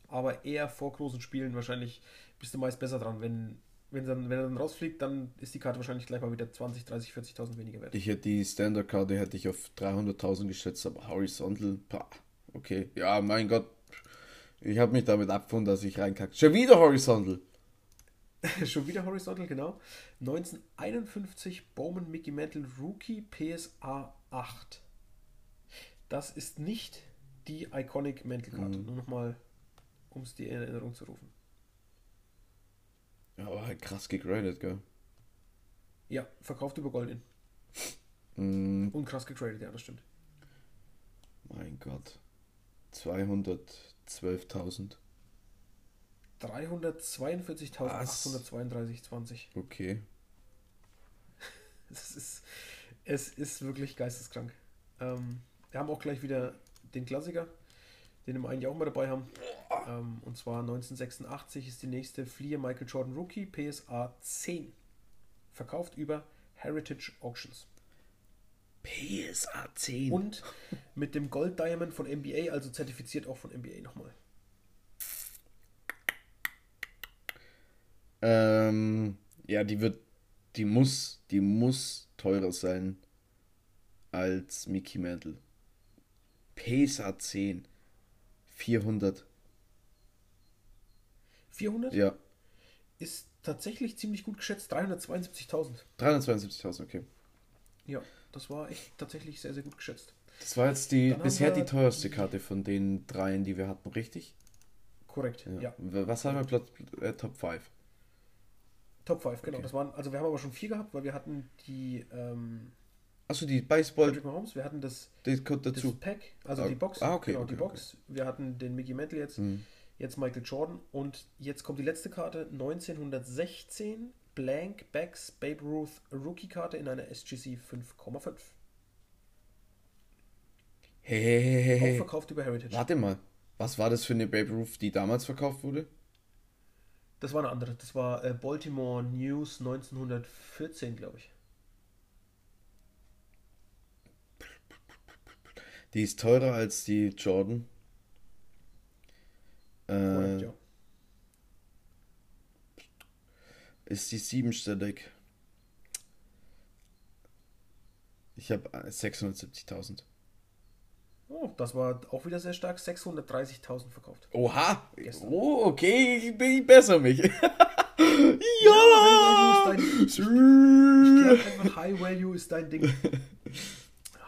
aber eher vor großen Spielen wahrscheinlich bist du meist besser dran. Wenn, wenn, dann, wenn er dann rausfliegt, dann ist die Karte wahrscheinlich gleich mal wieder 20, 30, 40.000 weniger wert. Ich hätte die Standard-Karte hätte ich auf 300.000 geschätzt, aber horizontal, pah, okay. Ja, mein Gott. Ich habe mich damit abgefunden, dass ich reinkacke. Schon wieder horizontal. Schon wieder Horizontal, genau. 1951 Bowman Mickey Mantle Rookie PSA 8. Das ist nicht die Iconic Mantle-Karte. Mhm. Nur nochmal, um es dir in Erinnerung zu rufen. Ja, aber halt krass gegradet, gell? Ja, verkauft über Goldin. Mm, Und krass getradet, ja, das stimmt. mein Gott. 212.000. 342.832,20. Okay. Es ist, es ist wirklich geisteskrank. Ähm, wir haben auch gleich wieder den Klassiker, den wir eigentlich auch mal dabei haben. Ähm, und zwar 1986 ist die nächste Fleer Michael Jordan Rookie PSA 10. Verkauft über Heritage Auctions. PSA 10. Und mit dem Gold Diamond von NBA, also zertifiziert auch von NBA nochmal. Ähm, ja, die wird, die muss, die muss teurer sein als Mickey Mantle. PSA 10. 400. 400 Ja, ist tatsächlich ziemlich gut geschätzt. 372.000. 372.000, okay. Ja, das war echt tatsächlich sehr, sehr gut geschätzt. Das war jetzt die, Dann bisher die teuerste Karte von den dreien, die wir hatten, richtig? Korrekt, ja. W- Was haben wir Platz, äh, Top 5? Top 5, genau. Okay. Das waren, also wir haben aber schon vier gehabt, weil wir hatten die ähm, Achso, die Baseball, Patrick Mahomes, wir hatten das, die kommt das dazu. Pack, also Ah, die Box, ah, okay, genau, okay, die Box. Wir hatten den Mickey Mantle jetzt, Hm. jetzt Michael Jordan und jetzt kommt die letzte Karte, 1916, Blank Backs Babe Ruth Rookie-Karte in einer SGC 5,5. Hey, hey, hey, hey, Auch hey. verkauft über Heritage. Warte mal. Was war das für eine Babe Ruth, die damals verkauft wurde? Das war eine andere, das war äh, Baltimore News 1914, glaube ich. Die ist teurer als die Jordan. Äh, ja. Ist die siebenstellig. Ich habe 670.000. Oh, das war auch wieder sehr stark. 630.000 verkauft. Oha! Gestern. Oh, okay, ich, ich besser mich. ja! Einfach, High Value ist dein Ding.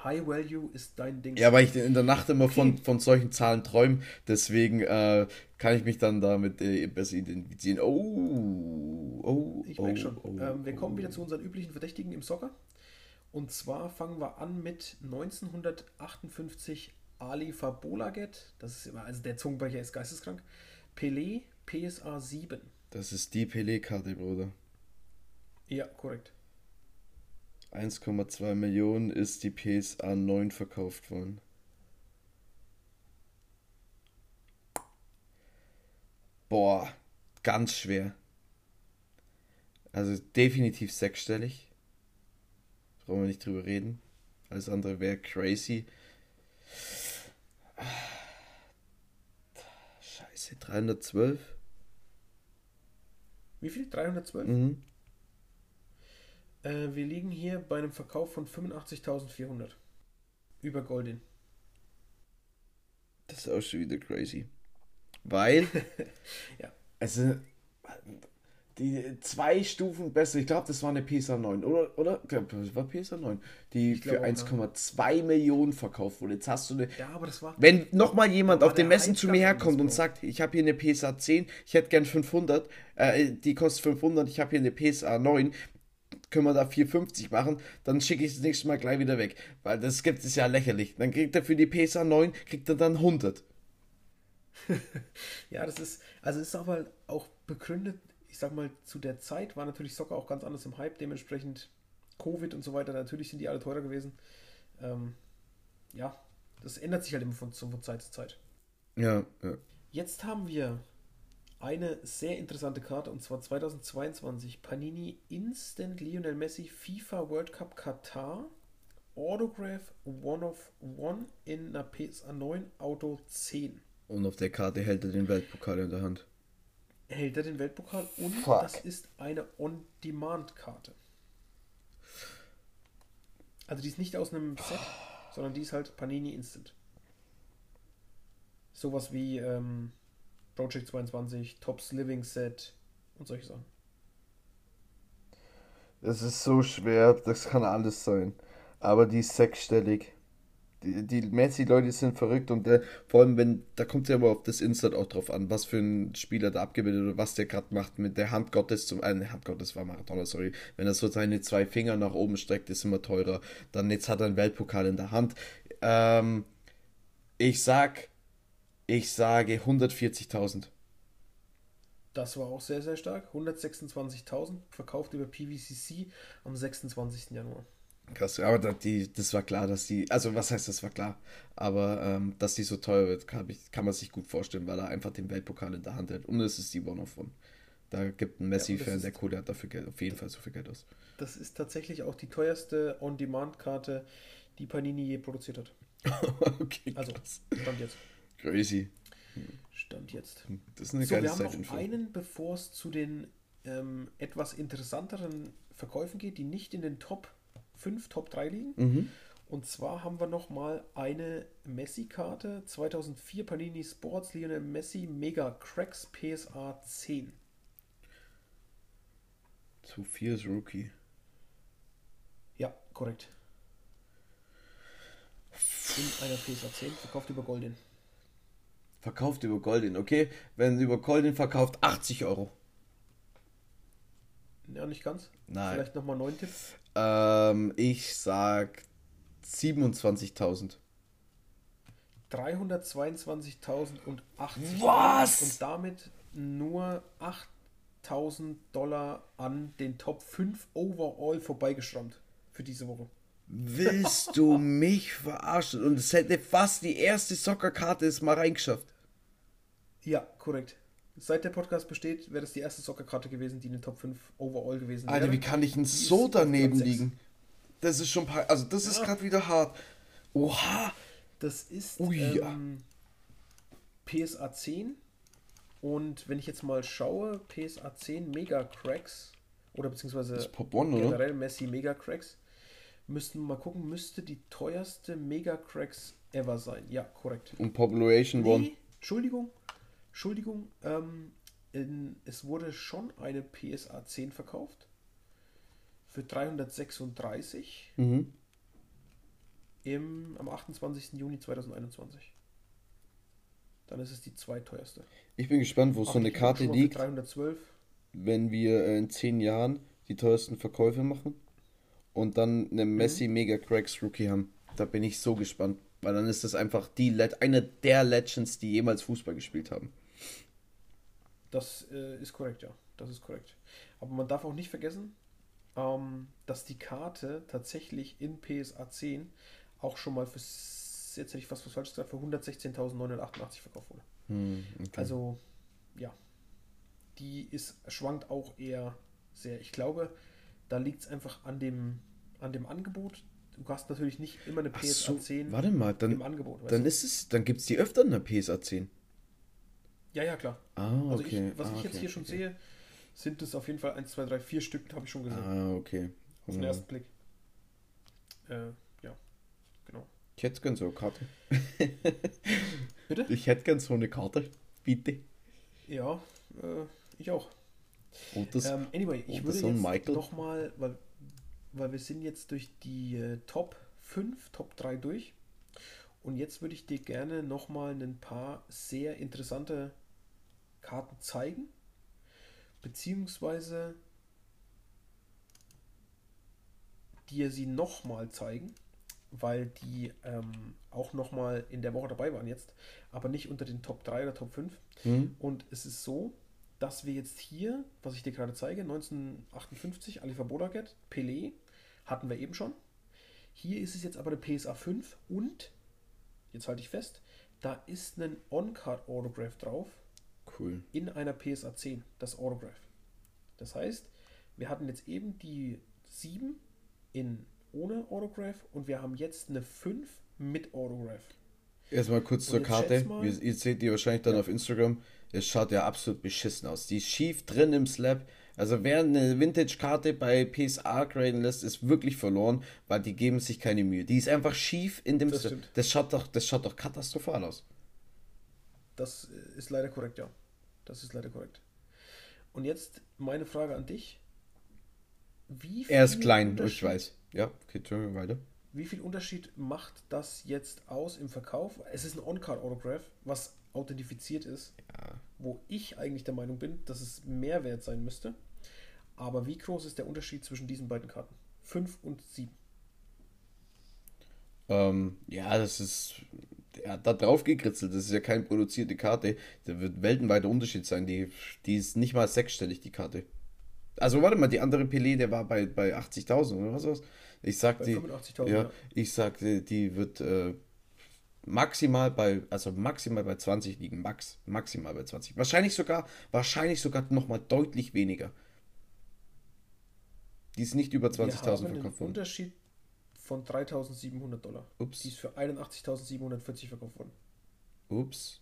High Value ist dein Ding. Ja, weil ich in der Nacht immer von, von solchen Zahlen träume, deswegen äh, kann ich mich dann damit äh, besser identifizieren. Oh, oh, Ich oh, merke schon. oh, ähm, wir kommen oh. wieder zu unseren üblichen Verdächtigen im Soccer. Und zwar fangen wir an mit 1958 Ali Fabolaget. Das ist immer, also der Zungenbrecher ist geisteskrank. Pelé, PSA 7. Das ist die Pelé-Karte, Bruder. Ja, korrekt. 1,2 Millionen ist die PSA 9 verkauft worden. Boah, ganz schwer. Also definitiv sechsstellig. Brauchen wir nicht drüber reden. Alles andere wäre crazy. Scheiße, 312? Wie viel? 312? Mhm. Äh, wir liegen hier bei einem Verkauf von 85.400. Über Goldin. Das ist auch schon wieder crazy. Weil, Ja. also, die zwei Stufen besser, ich glaube, das war eine PSA 9, oder? Oder? Das war PSA 9, die für auch, ja. 1,2 Millionen verkauft wurde. Jetzt hast du eine. Ja, aber das war. Wenn nochmal jemand auf den der Messen zu mir herkommt und sagt, ich habe hier eine PSA 10, ich hätte gern 500, äh, die kostet 500, ich habe hier eine PSA 9, können wir da 450 machen, dann schicke ich das nächste Mal gleich wieder weg. Weil das gibt es ja lächerlich. Dann kriegt er für die PSA 9, kriegt er dann 100. Ja, das ist, also ist aber auch begründet, ich sag mal, zu der Zeit war natürlich Soccer auch ganz anders im Hype, dementsprechend Covid und so weiter, natürlich sind die alle teurer gewesen. Ähm, ja, das ändert sich halt immer von, von Zeit zu Zeit. Ja, ja. Jetzt haben wir eine sehr interessante Karte und zwar 2022 Panini Instant Lionel Messi FIFA World Cup Katar Autograph One of One in einer PSA 9 Auto 10. Und auf der Karte hält er den Weltpokal in der Hand. Hält er den Weltpokal und Fuck. das ist eine On-Demand-Karte. Also die ist nicht aus einem Set, sondern die ist halt Panini Instant. Sowas wie ähm, Project 22, Tops Living Set und solche Sachen. Das ist so schwer, das kann alles sein. Aber die ist sechsstellig. Die, die Messi-Leute sind verrückt und der, vor allem, wenn, da kommt es ja immer auf das Insert auch drauf an, was für ein Spieler da abgebildet oder was der gerade macht mit der Hand Gottes zum, äh, Hand Gottes war Maradona, sorry. Wenn er so seine zwei Finger nach oben streckt, ist immer teurer. Dann jetzt hat er einen Weltpokal in der Hand. Ähm, ich sag, ich sage 140.000. Das war auch sehr, sehr stark. 126.000 verkauft über PVCC am 26. Januar. Krass, aber da, die, das war klar, dass die, also was heißt das war klar, aber ähm, dass die so teuer wird, kann, ich, kann man sich gut vorstellen, weil er einfach den Weltpokal in der Hand hält. Und es ist die One of One. Da gibt ein Messi-Fan, ist- der Kohle hat dafür Geld, auf jeden Fall so viel Geld aus. Das ist tatsächlich auch die teuerste On-Demand-Karte, die Panini je produziert hat. okay, Also, krass. Stand jetzt. Crazy. Stand jetzt. Das ist eine So, geile wir haben noch einen, bevor es zu den ähm, etwas interessanteren Verkäufen geht, die nicht in den Top 5, Top 3 liegen. Mhm. Und zwar haben wir nochmal eine Messi-Karte 2004 Panini Sports Lionel Messi Mega Cracks PSA 10. Zu viel ist Rookie. Ja, korrekt. In einer PSA 10, verkauft über Goldin. Verkauft über Goldin, okay? Wenn sie über Goldin verkauft, 80 Euro. Ja, nicht ganz. Nein. Vielleicht nochmal neun Tipp. Ähm, ich sag 27.000. 322.080 Was? und damit nur 8.000 Dollar an den Top 5 overall vorbeigeschrammt für diese Woche. Willst du mich verarschen? Und es hätte fast die erste Soccerkarte es mal reingeschafft. Ja, korrekt. Seit der Podcast besteht, wäre das die erste Soccerkarte gewesen, die in den Top 5 overall gewesen wäre. Alter, wie kann ich denn so daneben liegen? Das ist schon, pa- also das ist Ja. gerade wieder hart. Oha, Das ist Ui, ähm, PSA 10. Und wenn ich jetzt mal schaue, PSA 10 Mega Cracks oder beziehungsweise One, generell oder? Messi Mega Cracks, müssten wir mal gucken, müsste die teuerste Mega Cracks ever sein. Ja, korrekt. Und Population nee, One. Entschuldigung, Entschuldigung, ähm, in, es wurde schon eine PSA 10 verkauft für 336 mhm. im, am 28. Juni 2021. Dann ist es die zweiteuerste. Ich bin gespannt, wo so eine Karte liegt. 312. Wenn wir in 10 Jahren die teuersten Verkäufe machen und dann eine mhm. Messi mhm. Mega Cracks Rookie haben. Da bin ich so gespannt. Weil dann ist das einfach die eine der Legends, die jemals Fußball gespielt haben. Das äh, ist korrekt, ja. Das ist korrekt. Aber man darf auch nicht vergessen, ähm, dass die Karte tatsächlich in PSA 10 auch schon mal für, jetzt hätte ich fast was falsch gesagt, für 116.988 verkauft wurde. Hm, okay. Also, ja. Die ist, schwankt auch eher sehr. Ich glaube, da liegt es einfach an dem, an dem Angebot. Du hast natürlich nicht immer eine PSA so, 10 warte mal, dann, im Angebot. Dann du? ist es, dann gibt es die öfter in der PSA 10. Ja, ja, klar. Ah, okay. Also ich, was ah, ich jetzt hier schon okay. sehe, sind es auf jeden Fall 1, 2, 3, 4 Stück, habe ich schon gesehen. Ah, okay. Auf den ersten Blick. Äh, ja, genau. Ich hätte gern so eine Karte. Bitte? Ich hätte gern so eine Karte. Bitte. Ja, äh, ich auch. Und das, ähm, anyway, ich würde jetzt nochmal, weil, weil wir sind jetzt durch die äh, Top 5, Top 3 durch. Und jetzt würde ich dir gerne nochmal ein paar sehr interessante Karten zeigen, beziehungsweise dir sie nochmal zeigen, weil die ähm, auch nochmal in der Woche dabei waren jetzt, aber nicht unter den Top 3 oder Top 5. Mhm. Und es ist so, dass wir jetzt hier, was ich dir gerade zeige, 1958, Alifa Bodaget, Pelé, hatten wir eben schon. Hier ist es jetzt aber eine PSA 5 und, jetzt halte ich fest, da ist ein On-Card Autograph drauf Cool. In einer PSA 10, das Autograph. Das heißt, wir hatten jetzt eben die 7 in ohne Autograph und wir haben jetzt eine 5 mit Autograph. Erstmal kurz zur Karte. Mal, ihr seht die wahrscheinlich dann ja. auf Instagram. Es schaut ja absolut beschissen aus. Die ist schief drin im Slab. Also wer eine Vintage-Karte bei PSA graden lässt, ist wirklich verloren, weil die geben sich keine Mühe. Die ist einfach schief in dem das. Das schaut doch, das schaut doch katastrophal aus. Das ist leider korrekt, ja. Das ist leider korrekt. Und jetzt meine Frage an dich. Wie er ist klein, ich weiß. Ja, okay, Entschuldigung, weiter. Wie viel Unterschied macht das jetzt aus im Verkauf? Es ist ein On-Card-Autograph, was authentifiziert ist, ja. wo ich eigentlich der Meinung bin, dass es mehr wert sein müsste. Aber wie groß ist der Unterschied zwischen diesen beiden Karten? 5 und 7. Ähm, ja, das ist er hat da drauf gekritzelt, das ist ja keine produzierte Karte. Da wird weltenweiter Unterschied sein. Die, die ist nicht mal sechsstellig, die Karte. Also warte mal, die andere Pelé, der war bei, bei 80.000 oder was was? Ich sagte, ja, ja, ich sagte, die wird äh, maximal bei, also maximal bei 20 liegen, max, maximal bei 20. Wahrscheinlich sogar, wahrscheinlich sogar nochmal deutlich weniger. Die ist nicht über 20.000 verkauft worden. Unterschied von 3.700 Dollar. Ups. Die ist für 81.740 verkauft worden. Ups.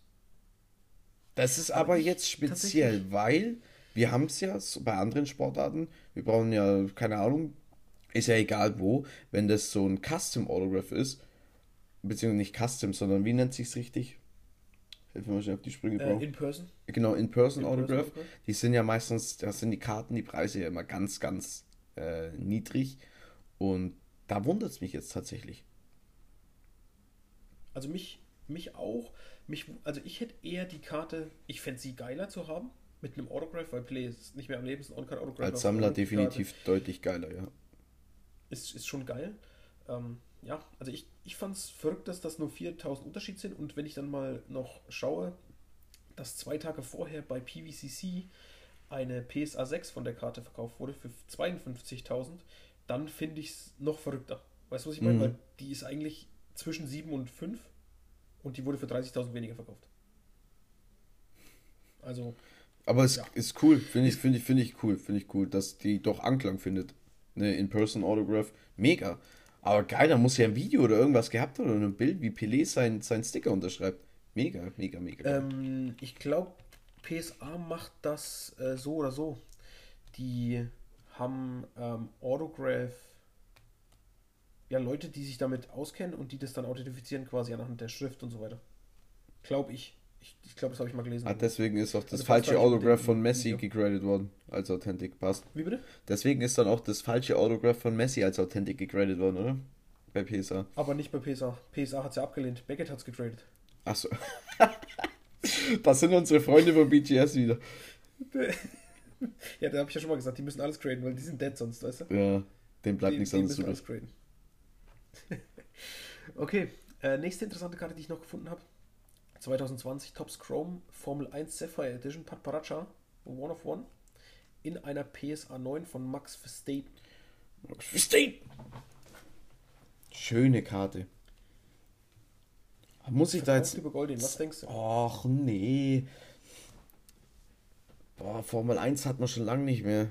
Das ist aber, aber jetzt speziell, weil wir haben es ja bei anderen Sportarten, wir brauchen ja, keine Ahnung, ist ja egal wo, wenn das so ein Custom Autograph ist, beziehungsweise nicht Custom, sondern wie nennt sich es richtig? Helfen wir schon auf die Sprünge. Äh, in Person? Genau, In Person in Autograph. Person die sind ja meistens, da sind die Karten, die Preise ja immer ganz, ganz äh, niedrig. Und da wundert es mich jetzt tatsächlich. Also mich, mich auch. Mich, also ich hätte eher die Karte, ich fände sie geiler zu haben, mit einem Autograph, weil Play ist nicht mehr am Leben, ist ein On-Card-Autograph. Als Sammler definitiv deutlich geiler, ja. Ist, ist schon geil. Ähm, ja, also ich, ich fand es verrückt, dass das nur 4000 Unterschied sind und wenn ich dann mal noch schaue, dass zwei Tage vorher bei PVCC eine PSA 6 von der Karte verkauft wurde für 52.000, dann finde ich es noch verrückter. Weißt du, was ich meine? Mhm. Weil die ist eigentlich zwischen 7 und 5 und die wurde für 30.000 weniger verkauft. Also. Aber es ja. ist cool, finde ich, finde ich, finde ich cool, finde ich cool, dass die doch Anklang findet. Eine In-Person-Autograph, mega. Aber geil, da muss ja ein Video oder irgendwas gehabt oder ein Bild, wie Pelé sein, sein Sticker unterschreibt. Mega, mega, mega. Ähm, ich glaube, PSA macht das äh, so oder so. Die haben ähm, Autograph, ja, Leute, die sich damit auskennen und die das dann authentifizieren quasi anhand der Schrift und so weiter. Glaube ich. Ich, ich glaube, das habe ich mal gelesen. Ah, deswegen ist auch das Also falsche Autograph von Messi gegradet worden, als Authentic. Passt. Wie bitte? Deswegen ist dann auch das falsche Autograph von Messi als Authentic gegradet worden, oder? Bei PSA. Aber nicht bei PSA. PSA hat es ja abgelehnt. Beckett hat es getradet. Achso. das sind unsere Freunde von BGS wieder. ja, da habe ich ja schon mal gesagt, die müssen alles graden, weil die sind dead sonst, weißt du? Ja, dem bleibt die, nichts anderes übrig. alles graden. okay, äh, nächste interessante Karte, die ich noch gefunden habe. 2020 Tops Chrome Formel 1 Sapphire Edition Pat Paracha One of One in einer PSA 9 von Max Verstappen. Schöne Karte. Muss ich da jetzt. über Goldin, was denkst du? Och, nee. Boah, Formel 1 hat man schon lange nicht mehr.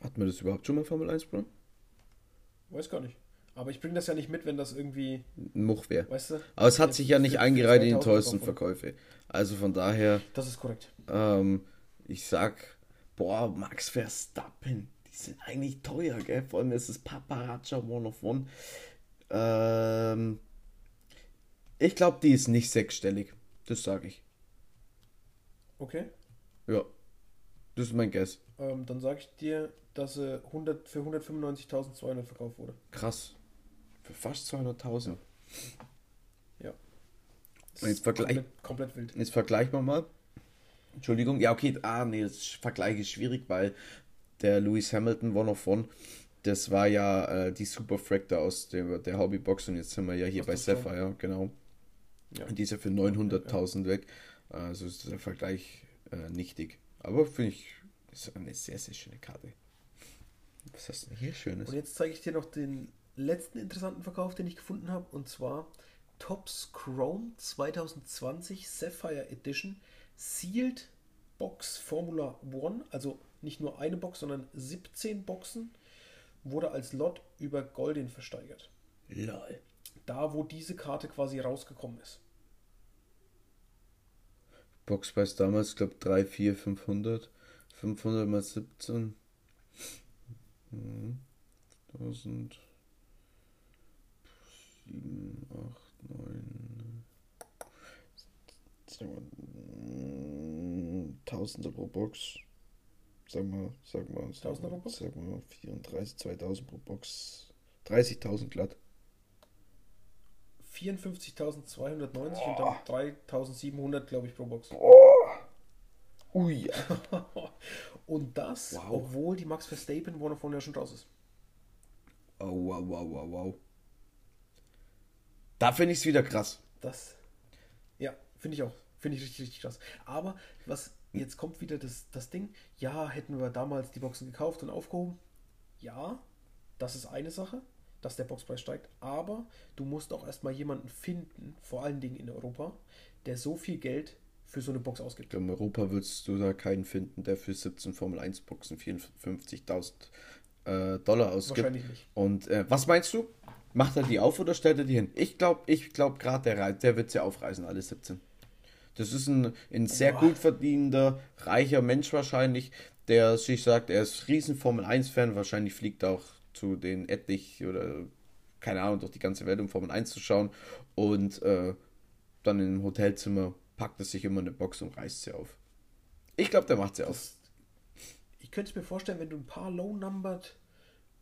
Hat man das überhaupt schon mal Formel 1, Bro? Weiß gar nicht. Aber ich bringe das ja nicht mit, wenn das irgendwie, Ein Much wäre. weißt du? Aber es hat sich ja nicht eingereiht in die 2000 teuersten. Verkäufe. Also von daher, Das ist korrekt. ähm, ich sag, boah, Max Verstappen, die sind eigentlich teuer, gell? Vor allem ist es Paparazza One of One. Ähm, ich glaube, die ist nicht sechsstellig. Das sage ich. Okay. Ja. Das ist mein Guess. Ähm, dann sage ich dir, dass sie 100, für 195.200 verkauft wurde. Krass. Für fast 200.000. Ja. Und jetzt vergleich- komplett, komplett wild. Jetzt vergleichen wir mal. Entschuldigung, ja, okay, ah, nee, das Vergleich ist schwierig, weil der Lewis Hamilton One of One, das war ja äh, die Super Fractor aus der, der Hobbybox und jetzt sind wir ja hier Aus bei. Sapphire, genau. Ja. Und die ist ja für 900.000 weg. Also ist der Vergleich äh, nichtig. Aber finde ich, ist eine sehr, sehr schöne Karte. Was hast du denn hier Schönes? Und jetzt zeige ich dir noch den letzten interessanten Verkauf, den ich gefunden habe. Und zwar Tops Chrome 2020 Sapphire Edition Sealed Box Formula One. Also nicht nur eine Box, sondern 17 Boxen. Wurde als Lot über Goldin versteigert. Lol. Da, wo diese Karte quasi rausgekommen ist. Boxpreis damals, glaube 3, 4, 500. 500 mal 17. Mhm. 1000. 7, 8, 9. Sagen wir, mm, Tausender pro Box. Sag mal, sag mal, sag Tausender mal, pro Box? sag mal 34, 2000 pro Box. 30.000 glatt. 54.290 und dann 3.700, glaube ich, pro Box. Ui. Und das, Wow. obwohl die Max Verstappen One of One ja schon raus ist. Oh, wow, wow, wow, wow. Da finde ich es wieder krass. Das, ja, finde ich auch. Finde ich richtig, richtig krass. Aber was, jetzt kommt wieder das, das Ding. Ja, hätten wir damals die Boxen gekauft und aufgehoben. Ja, das ist eine Sache, dass der Boxpreis steigt. Aber du musst auch erstmal jemanden finden, vor allen Dingen in Europa, der so viel Geld für so eine Box ausgibt. In Europa würdest du da keinen finden, der für 17 Formel 1 Boxen 54.000 äh, Dollar ausgibt. Wahrscheinlich nicht. Und äh, was meinst du? Macht er die auf oder stellt er die hin? Ich glaube, ich glaube gerade der, Rei- der wird sie aufreißen, alle 17. Das ist ein, ein sehr Boah. gut verdienender, reicher Mensch wahrscheinlich, der sich sagt, er ist riesen Formel 1-Fan, wahrscheinlich fliegt er auch zu den etlich oder keine Ahnung, durch die ganze Welt, um Formel 1 zu schauen und äh, dann im Hotelzimmer packt er sich immer eine Box und reißt sie auf. Ich glaube, der macht sie auf. Ich könnte es mir vorstellen, wenn du ein paar Low-Numbered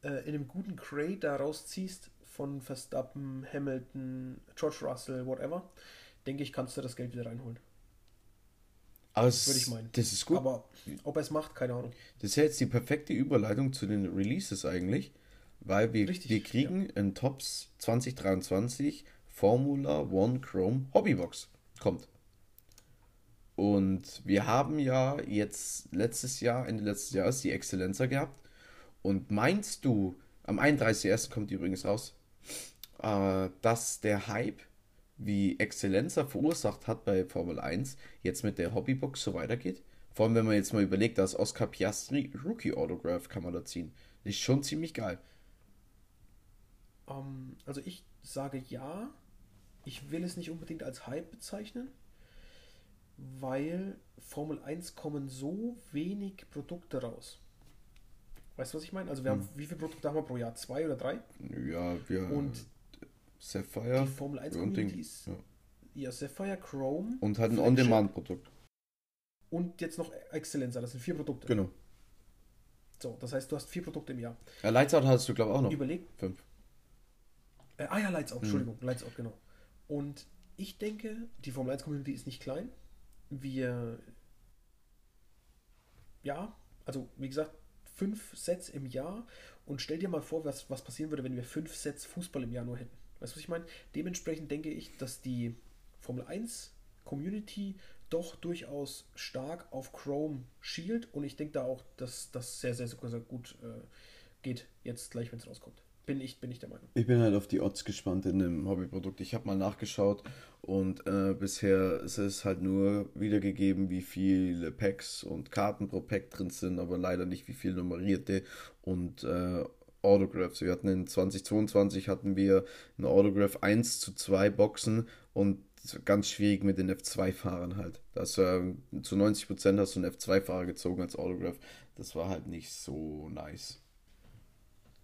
äh, in einem guten Crate da rausziehst, von Verstappen, Hamilton, George Russell, whatever, denke ich, kannst du das Geld wieder reinholen. Aber es- Würde ich meinen. Das ist gut. Aber ob er es macht, keine Ahnung. Das ist ja jetzt die perfekte Überleitung zu den Releases eigentlich, weil wir, Richtig, wir kriegen in Tops 2023 Formula One Chrome Hobbybox. Kommt. Und wir haben ja jetzt letztes Jahr, Ende letztes Jahres, die Exzellenzer gehabt. Und meinst du, am 31.01. kommt die übrigens raus, äh, dass der Hype, wie Exzellenza verursacht hat bei Formel 1, jetzt mit der Hobbybox so weitergeht? Vor allem, wenn man jetzt mal überlegt, dass Oscar Piastri Rookie Autograph kann man da ziehen. Ist schon ziemlich geil. Ähm, also ich sage ja. Ich will es nicht unbedingt als Hype bezeichnen, weil Formel 1 kommen so wenig Produkte raus. Weißt du, was ich meine? Also wir haben, wie viele Produkte haben wir pro Jahr? Zwei oder drei? Ja, wir Und Sapphire. die Formel 1 und Ding, Community ist ja. ja Sapphire, Chrome Und halt ein On-Demand-Produkt. und jetzt noch Excellenza. Das sind vier Produkte. Genau. So, das heißt, du hast vier Produkte im Jahr. Ja, Lights Out hattest du, glaube ich, auch noch. Überleg, Fünf. Äh, ah ja, Lights. Out, Entschuldigung, Lights Out, genau. Und ich denke, die Formel 1 Community ist nicht klein. Wir, ja, also wie gesagt, fünf Sets im Jahr und stell dir mal vor, was, was passieren würde, wenn wir fünf Sets Fußball im Jahr nur hätten. Weißt du, was ich meine? Dementsprechend denke ich, dass die Formel 1 Community doch durchaus stark auf Chrome schielt und ich denke da auch, dass das sehr, sehr, sehr gut äh, geht, jetzt gleich, wenn es rauskommt. Bin ich, bin ich der Meinung. Ich bin halt auf die Odds gespannt in dem Hobbyprodukt. Ich habe mal nachgeschaut und äh, bisher ist es halt nur wiedergegeben, wie viele Packs und Karten pro Pack drin sind, aber leider nicht wie viel nummerierte und äh, Autographs. Wir hatten in 2022 hatten wir ein Autograph 1 zu 2 Boxen und ganz schwierig mit den F2-Fahrern halt. Das, äh, zu 90% hast du einen F2-Fahrer gezogen als Autograph. Das war halt nicht so nice.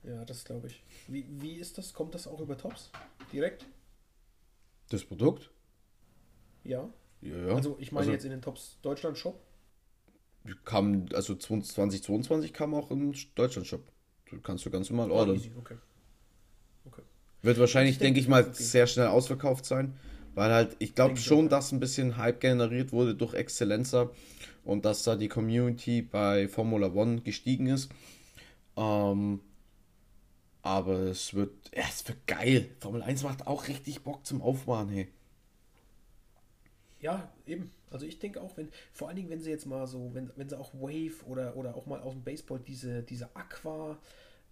Ja, das glaube ich. Wie, wie ist das? Kommt das auch über Tops? Direkt? Das Produkt? Ja. Ja, ja. Also ich meine Also- jetzt in den Tops Deutschland Shop. kam, also 2022 kam auch im Deutschland-Shop. Du kannst du ganz normal Ah, ordern. easy, okay. Okay. Wird wahrscheinlich, Ich denke, denke ich mal, okay. sehr schnell ausverkauft sein, weil halt, ich glaube schon, ja. dass ein bisschen Hype generiert wurde durch Excellenza und dass da die Community bei Formula One gestiegen ist. Ähm, aber es wird, ja, es wird geil. Formel 1 macht auch richtig Bock zum Aufmachen, hey. Ja, eben. Also ich denke auch, wenn, vor allen Dingen, wenn sie jetzt mal so, wenn, wenn sie auch Wave oder, oder auch mal aus dem Baseball diese, diese Aqua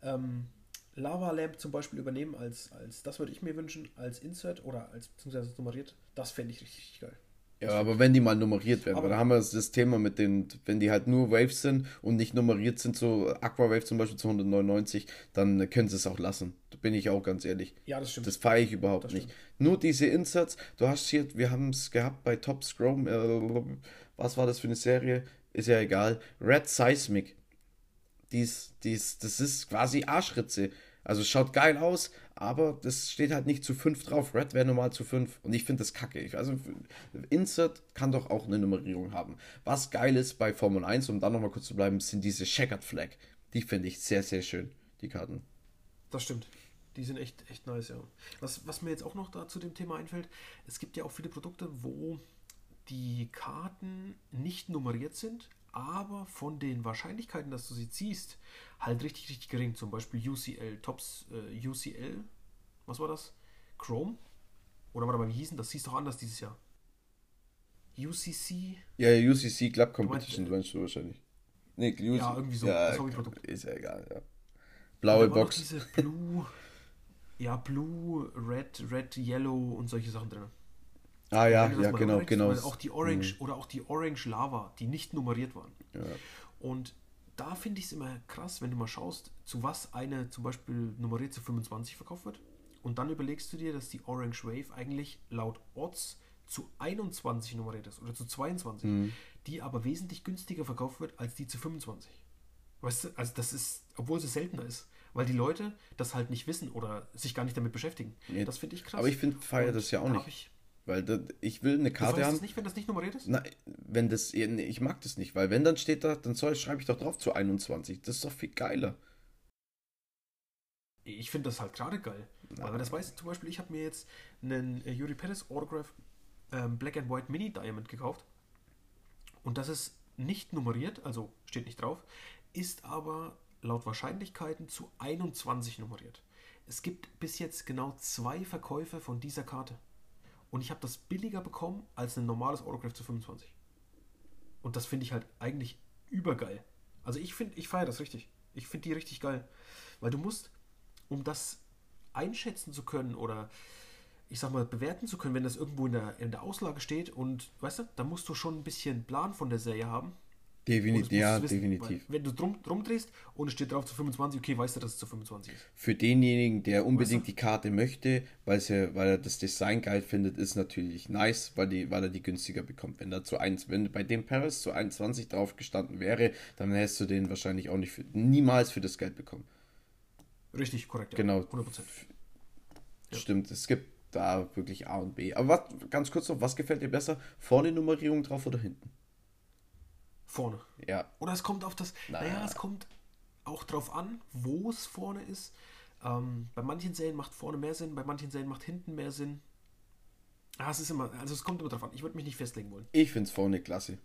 ähm, Lava Lamp zum Beispiel übernehmen als, als, das würde ich mir wünschen, als Insert oder als beziehungsweise nummeriert, das fände ich richtig geil. Ja, aber wenn die mal nummeriert werden, Aber- weil da haben wir das, Thema mit den, wenn die halt nur Waves sind und nicht nummeriert sind, so Aqua Wave zum Beispiel zu 199, dann können sie es auch lassen. Da bin ich auch ganz ehrlich. Ja, das stimmt. Das feiere ich überhaupt Das nicht. stimmt. Nur diese Inserts, du hast hier, wir haben es gehabt bei Top Scrum, äh, was war das für eine Serie? Ist ja egal. Red Seismic. Dies, dies, das ist quasi Arschritze. Also es schaut geil aus, aber das steht halt nicht zu 5 drauf. Red wäre normal zu 5 und ich finde das kacke. Ich, also Insert kann doch auch eine Nummerierung haben. Was geil ist bei Formel 1, um dann nochmal kurz zu bleiben, sind diese Checkered Flag. Die finde ich sehr, sehr schön, die Karten. Das stimmt. Die sind echt, echt nice, ja. Was, was mir jetzt auch noch da zu dem Thema einfällt, es gibt ja auch viele Produkte, wo die Karten nicht nummeriert sind, aber von den Wahrscheinlichkeiten, dass du sie ziehst, halt richtig, richtig gering. Zum Beispiel UCL, Tops äh, UCL, was war das? Chrome? Oder warte mal, wie hießen das? Hieß doch anders dieses Jahr. UCC? Ja, ja, UCC Club Competition, Du du meinst du wahrscheinlich. Nee, UC, Ja, irgendwie so, Ja, ist ja egal, ja. Blaue Box. Diese Blue, ja, Blue, Red, Red, Yellow und solche Sachen drin. Ah ja, ja, genau, überlegst, genau. Auch die Orange oder auch die Orange Lava, die nicht nummeriert waren. Ja. Und da finde ich es immer krass, wenn du mal schaust, zu was eine zum Beispiel nummeriert zu 25 verkauft wird. Und dann überlegst du dir, dass die Orange Wave eigentlich laut Odds zu 21 nummeriert ist oder zu 22, Mhm. die aber wesentlich günstiger verkauft wird als die zu 25. Weißt du, also das ist, obwohl sie seltener ist, weil die Leute das halt nicht wissen oder sich gar nicht damit beschäftigen. Nee, das finde ich krass. Aber ich finde, feier das ja auch nicht. Weil da, ich will eine du Karte feierst haben. das nicht, wenn das nicht nummeriert ist? Na, wenn das, nee, ich mag das nicht, weil wenn dann steht da, dann soll schreibe ich doch drauf zu 21. Das ist doch viel geiler. Ich finde das halt gerade geil. Weil wenn das weiß, zum Beispiel, ich habe mir jetzt einen äh, Yuri Perez Autograph ähm, Black and White Mini Diamond gekauft. Und das ist nicht nummeriert, also steht nicht drauf, ist aber laut Wahrscheinlichkeiten zu 21 nummeriert. Es gibt bis jetzt genau zwei Verkäufe von dieser Karte. Und ich habe das billiger bekommen als ein normales Autograph zu 25. Und das finde ich halt eigentlich übergeil. Also ich finde, ich feiere das richtig. Ich finde die richtig geil. Weil du musst, um das einschätzen zu können oder ich sag mal bewerten zu können, wenn das irgendwo in der, in der Auslage steht und weißt du, da musst du schon ein bisschen Plan von der Serie haben. Definitiv, ja, wissen, definitiv. Wenn du drum, drum drehst und es steht drauf zu 25, okay, weißt du, dass es zu 25 ist. Für denjenigen, der unbedingt weißt du? die Karte möchte, weil, er, weil er das Design geil findet, ist natürlich nice, weil, die, weil er die günstiger bekommt. Wenn da zu 1, wenn bei dem Paris zu 21 drauf gestanden wäre, dann hättest du den wahrscheinlich auch nicht für, niemals für das Geld bekommen. Richtig, korrekt. Ja. Genau. 100%. Ja. Stimmt, es gibt da wirklich A und B. Aber was, ganz kurz noch, was gefällt dir besser? Vorne Nummerierung drauf oder hinten? Vorne. Ja. Oder es kommt auf das. Naja, naja es kommt auch drauf an, wo es vorne ist. Ähm, bei manchen Serien macht vorne mehr Sinn, bei manchen Serien macht hinten mehr Sinn. Ah, es ist immer, also es kommt immer drauf an. Ich würde mich nicht festlegen wollen. Ich finde es vorne klasse.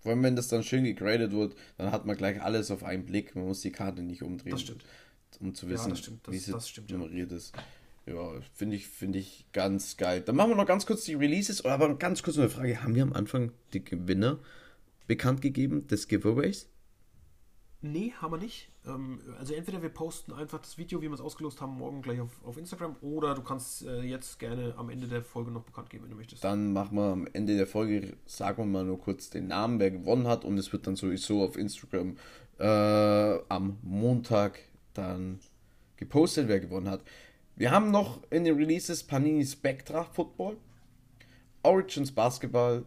Vor allem, wenn das dann schön gegradet wird, dann hat man gleich alles auf einen Blick. Man muss die Karte nicht umdrehen. Das stimmt. Um zu wissen, ja, das wie sie das stimmt, nummeriert ja. ist. Ja, finde ich, finde ich ganz geil. Dann machen wir noch ganz kurz die Releases, aber ganz kurz eine Frage. Haben wir am Anfang die Gewinner bekannt gegeben des Giveaways? Nee, haben wir nicht. Ähm, also entweder wir posten einfach das Video, wie wir es ausgelost haben, morgen gleich auf, auf Instagram oder du kannst äh, jetzt gerne am Ende der Folge noch bekannt geben, wenn du möchtest. Dann machen wir am Ende der Folge, sagen wir mal nur kurz den Namen, wer gewonnen hat und es wird dann sowieso auf Instagram äh, am Montag dann gepostet, wer gewonnen hat. Wir haben noch in den Releases Panini Spectra Football, Origins Basketball,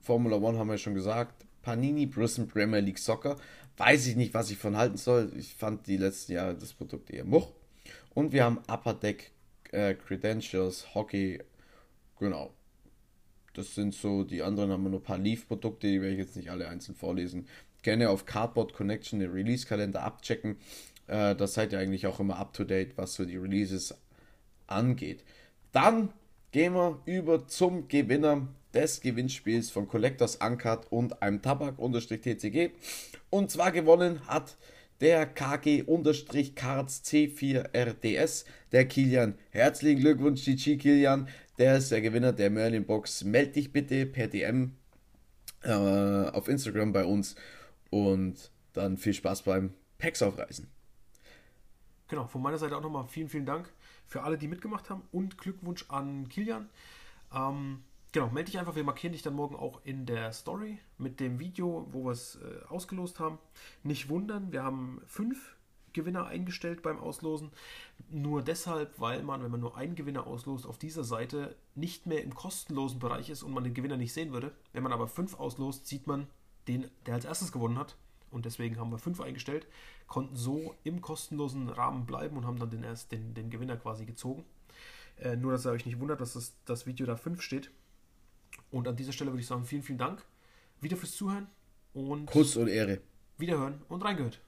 Formula One haben wir schon gesagt, Panini Brisbane Premier League Soccer. Weiß ich nicht, was ich von halten soll. Ich fand die letzten Jahre das Produkt eher much. Und wir haben Upper Deck äh, Credentials, Hockey. Genau. Das sind so, die anderen haben nur ein paar Leaf-Produkte, die werde ich jetzt nicht alle einzeln vorlesen. Gerne auf Cardboard Connection den Release-Kalender abchecken. Äh, das seid ihr eigentlich auch immer up to date, was so die Releases angeht. Dann gehen wir über zum Gewinner des Gewinnspiels von Collectors Uncut und einem Tabak-TCG. Und zwar gewonnen hat der KG-Cards C4RDS, der Kilian. Herzlichen Glückwunsch, GG Kilian. Der ist der Gewinner der Merlin Box. Meld dich bitte per DM äh, auf Instagram bei uns und dann viel Spaß beim Packs aufreißen. Genau, von meiner Seite auch nochmal vielen, vielen Dank für alle, die mitgemacht haben und Glückwunsch an Kilian. Ähm, genau, melde dich einfach, wir markieren dich dann morgen auch in der Story mit dem Video, wo wir es äh, ausgelost haben. Nicht wundern, wir haben fünf Gewinner eingestellt beim Auslosen. Nur deshalb, weil man, wenn man nur einen Gewinner auslost, auf dieser Seite nicht mehr im kostenlosen Bereich ist und man den Gewinner nicht sehen würde. Wenn man aber fünf auslost, sieht man den, der als erstes gewonnen hat. Und deswegen haben wir fünf eingestellt konnten so im kostenlosen Rahmen bleiben und haben dann den, erst, den, den Gewinner quasi gezogen. Äh, nur, dass ihr euch nicht wundert, dass das, das Video da 5 steht. Und an dieser Stelle würde ich sagen, vielen, vielen Dank wieder fürs Zuhören und Kuss und Ehre. Wiederhören und reingehört.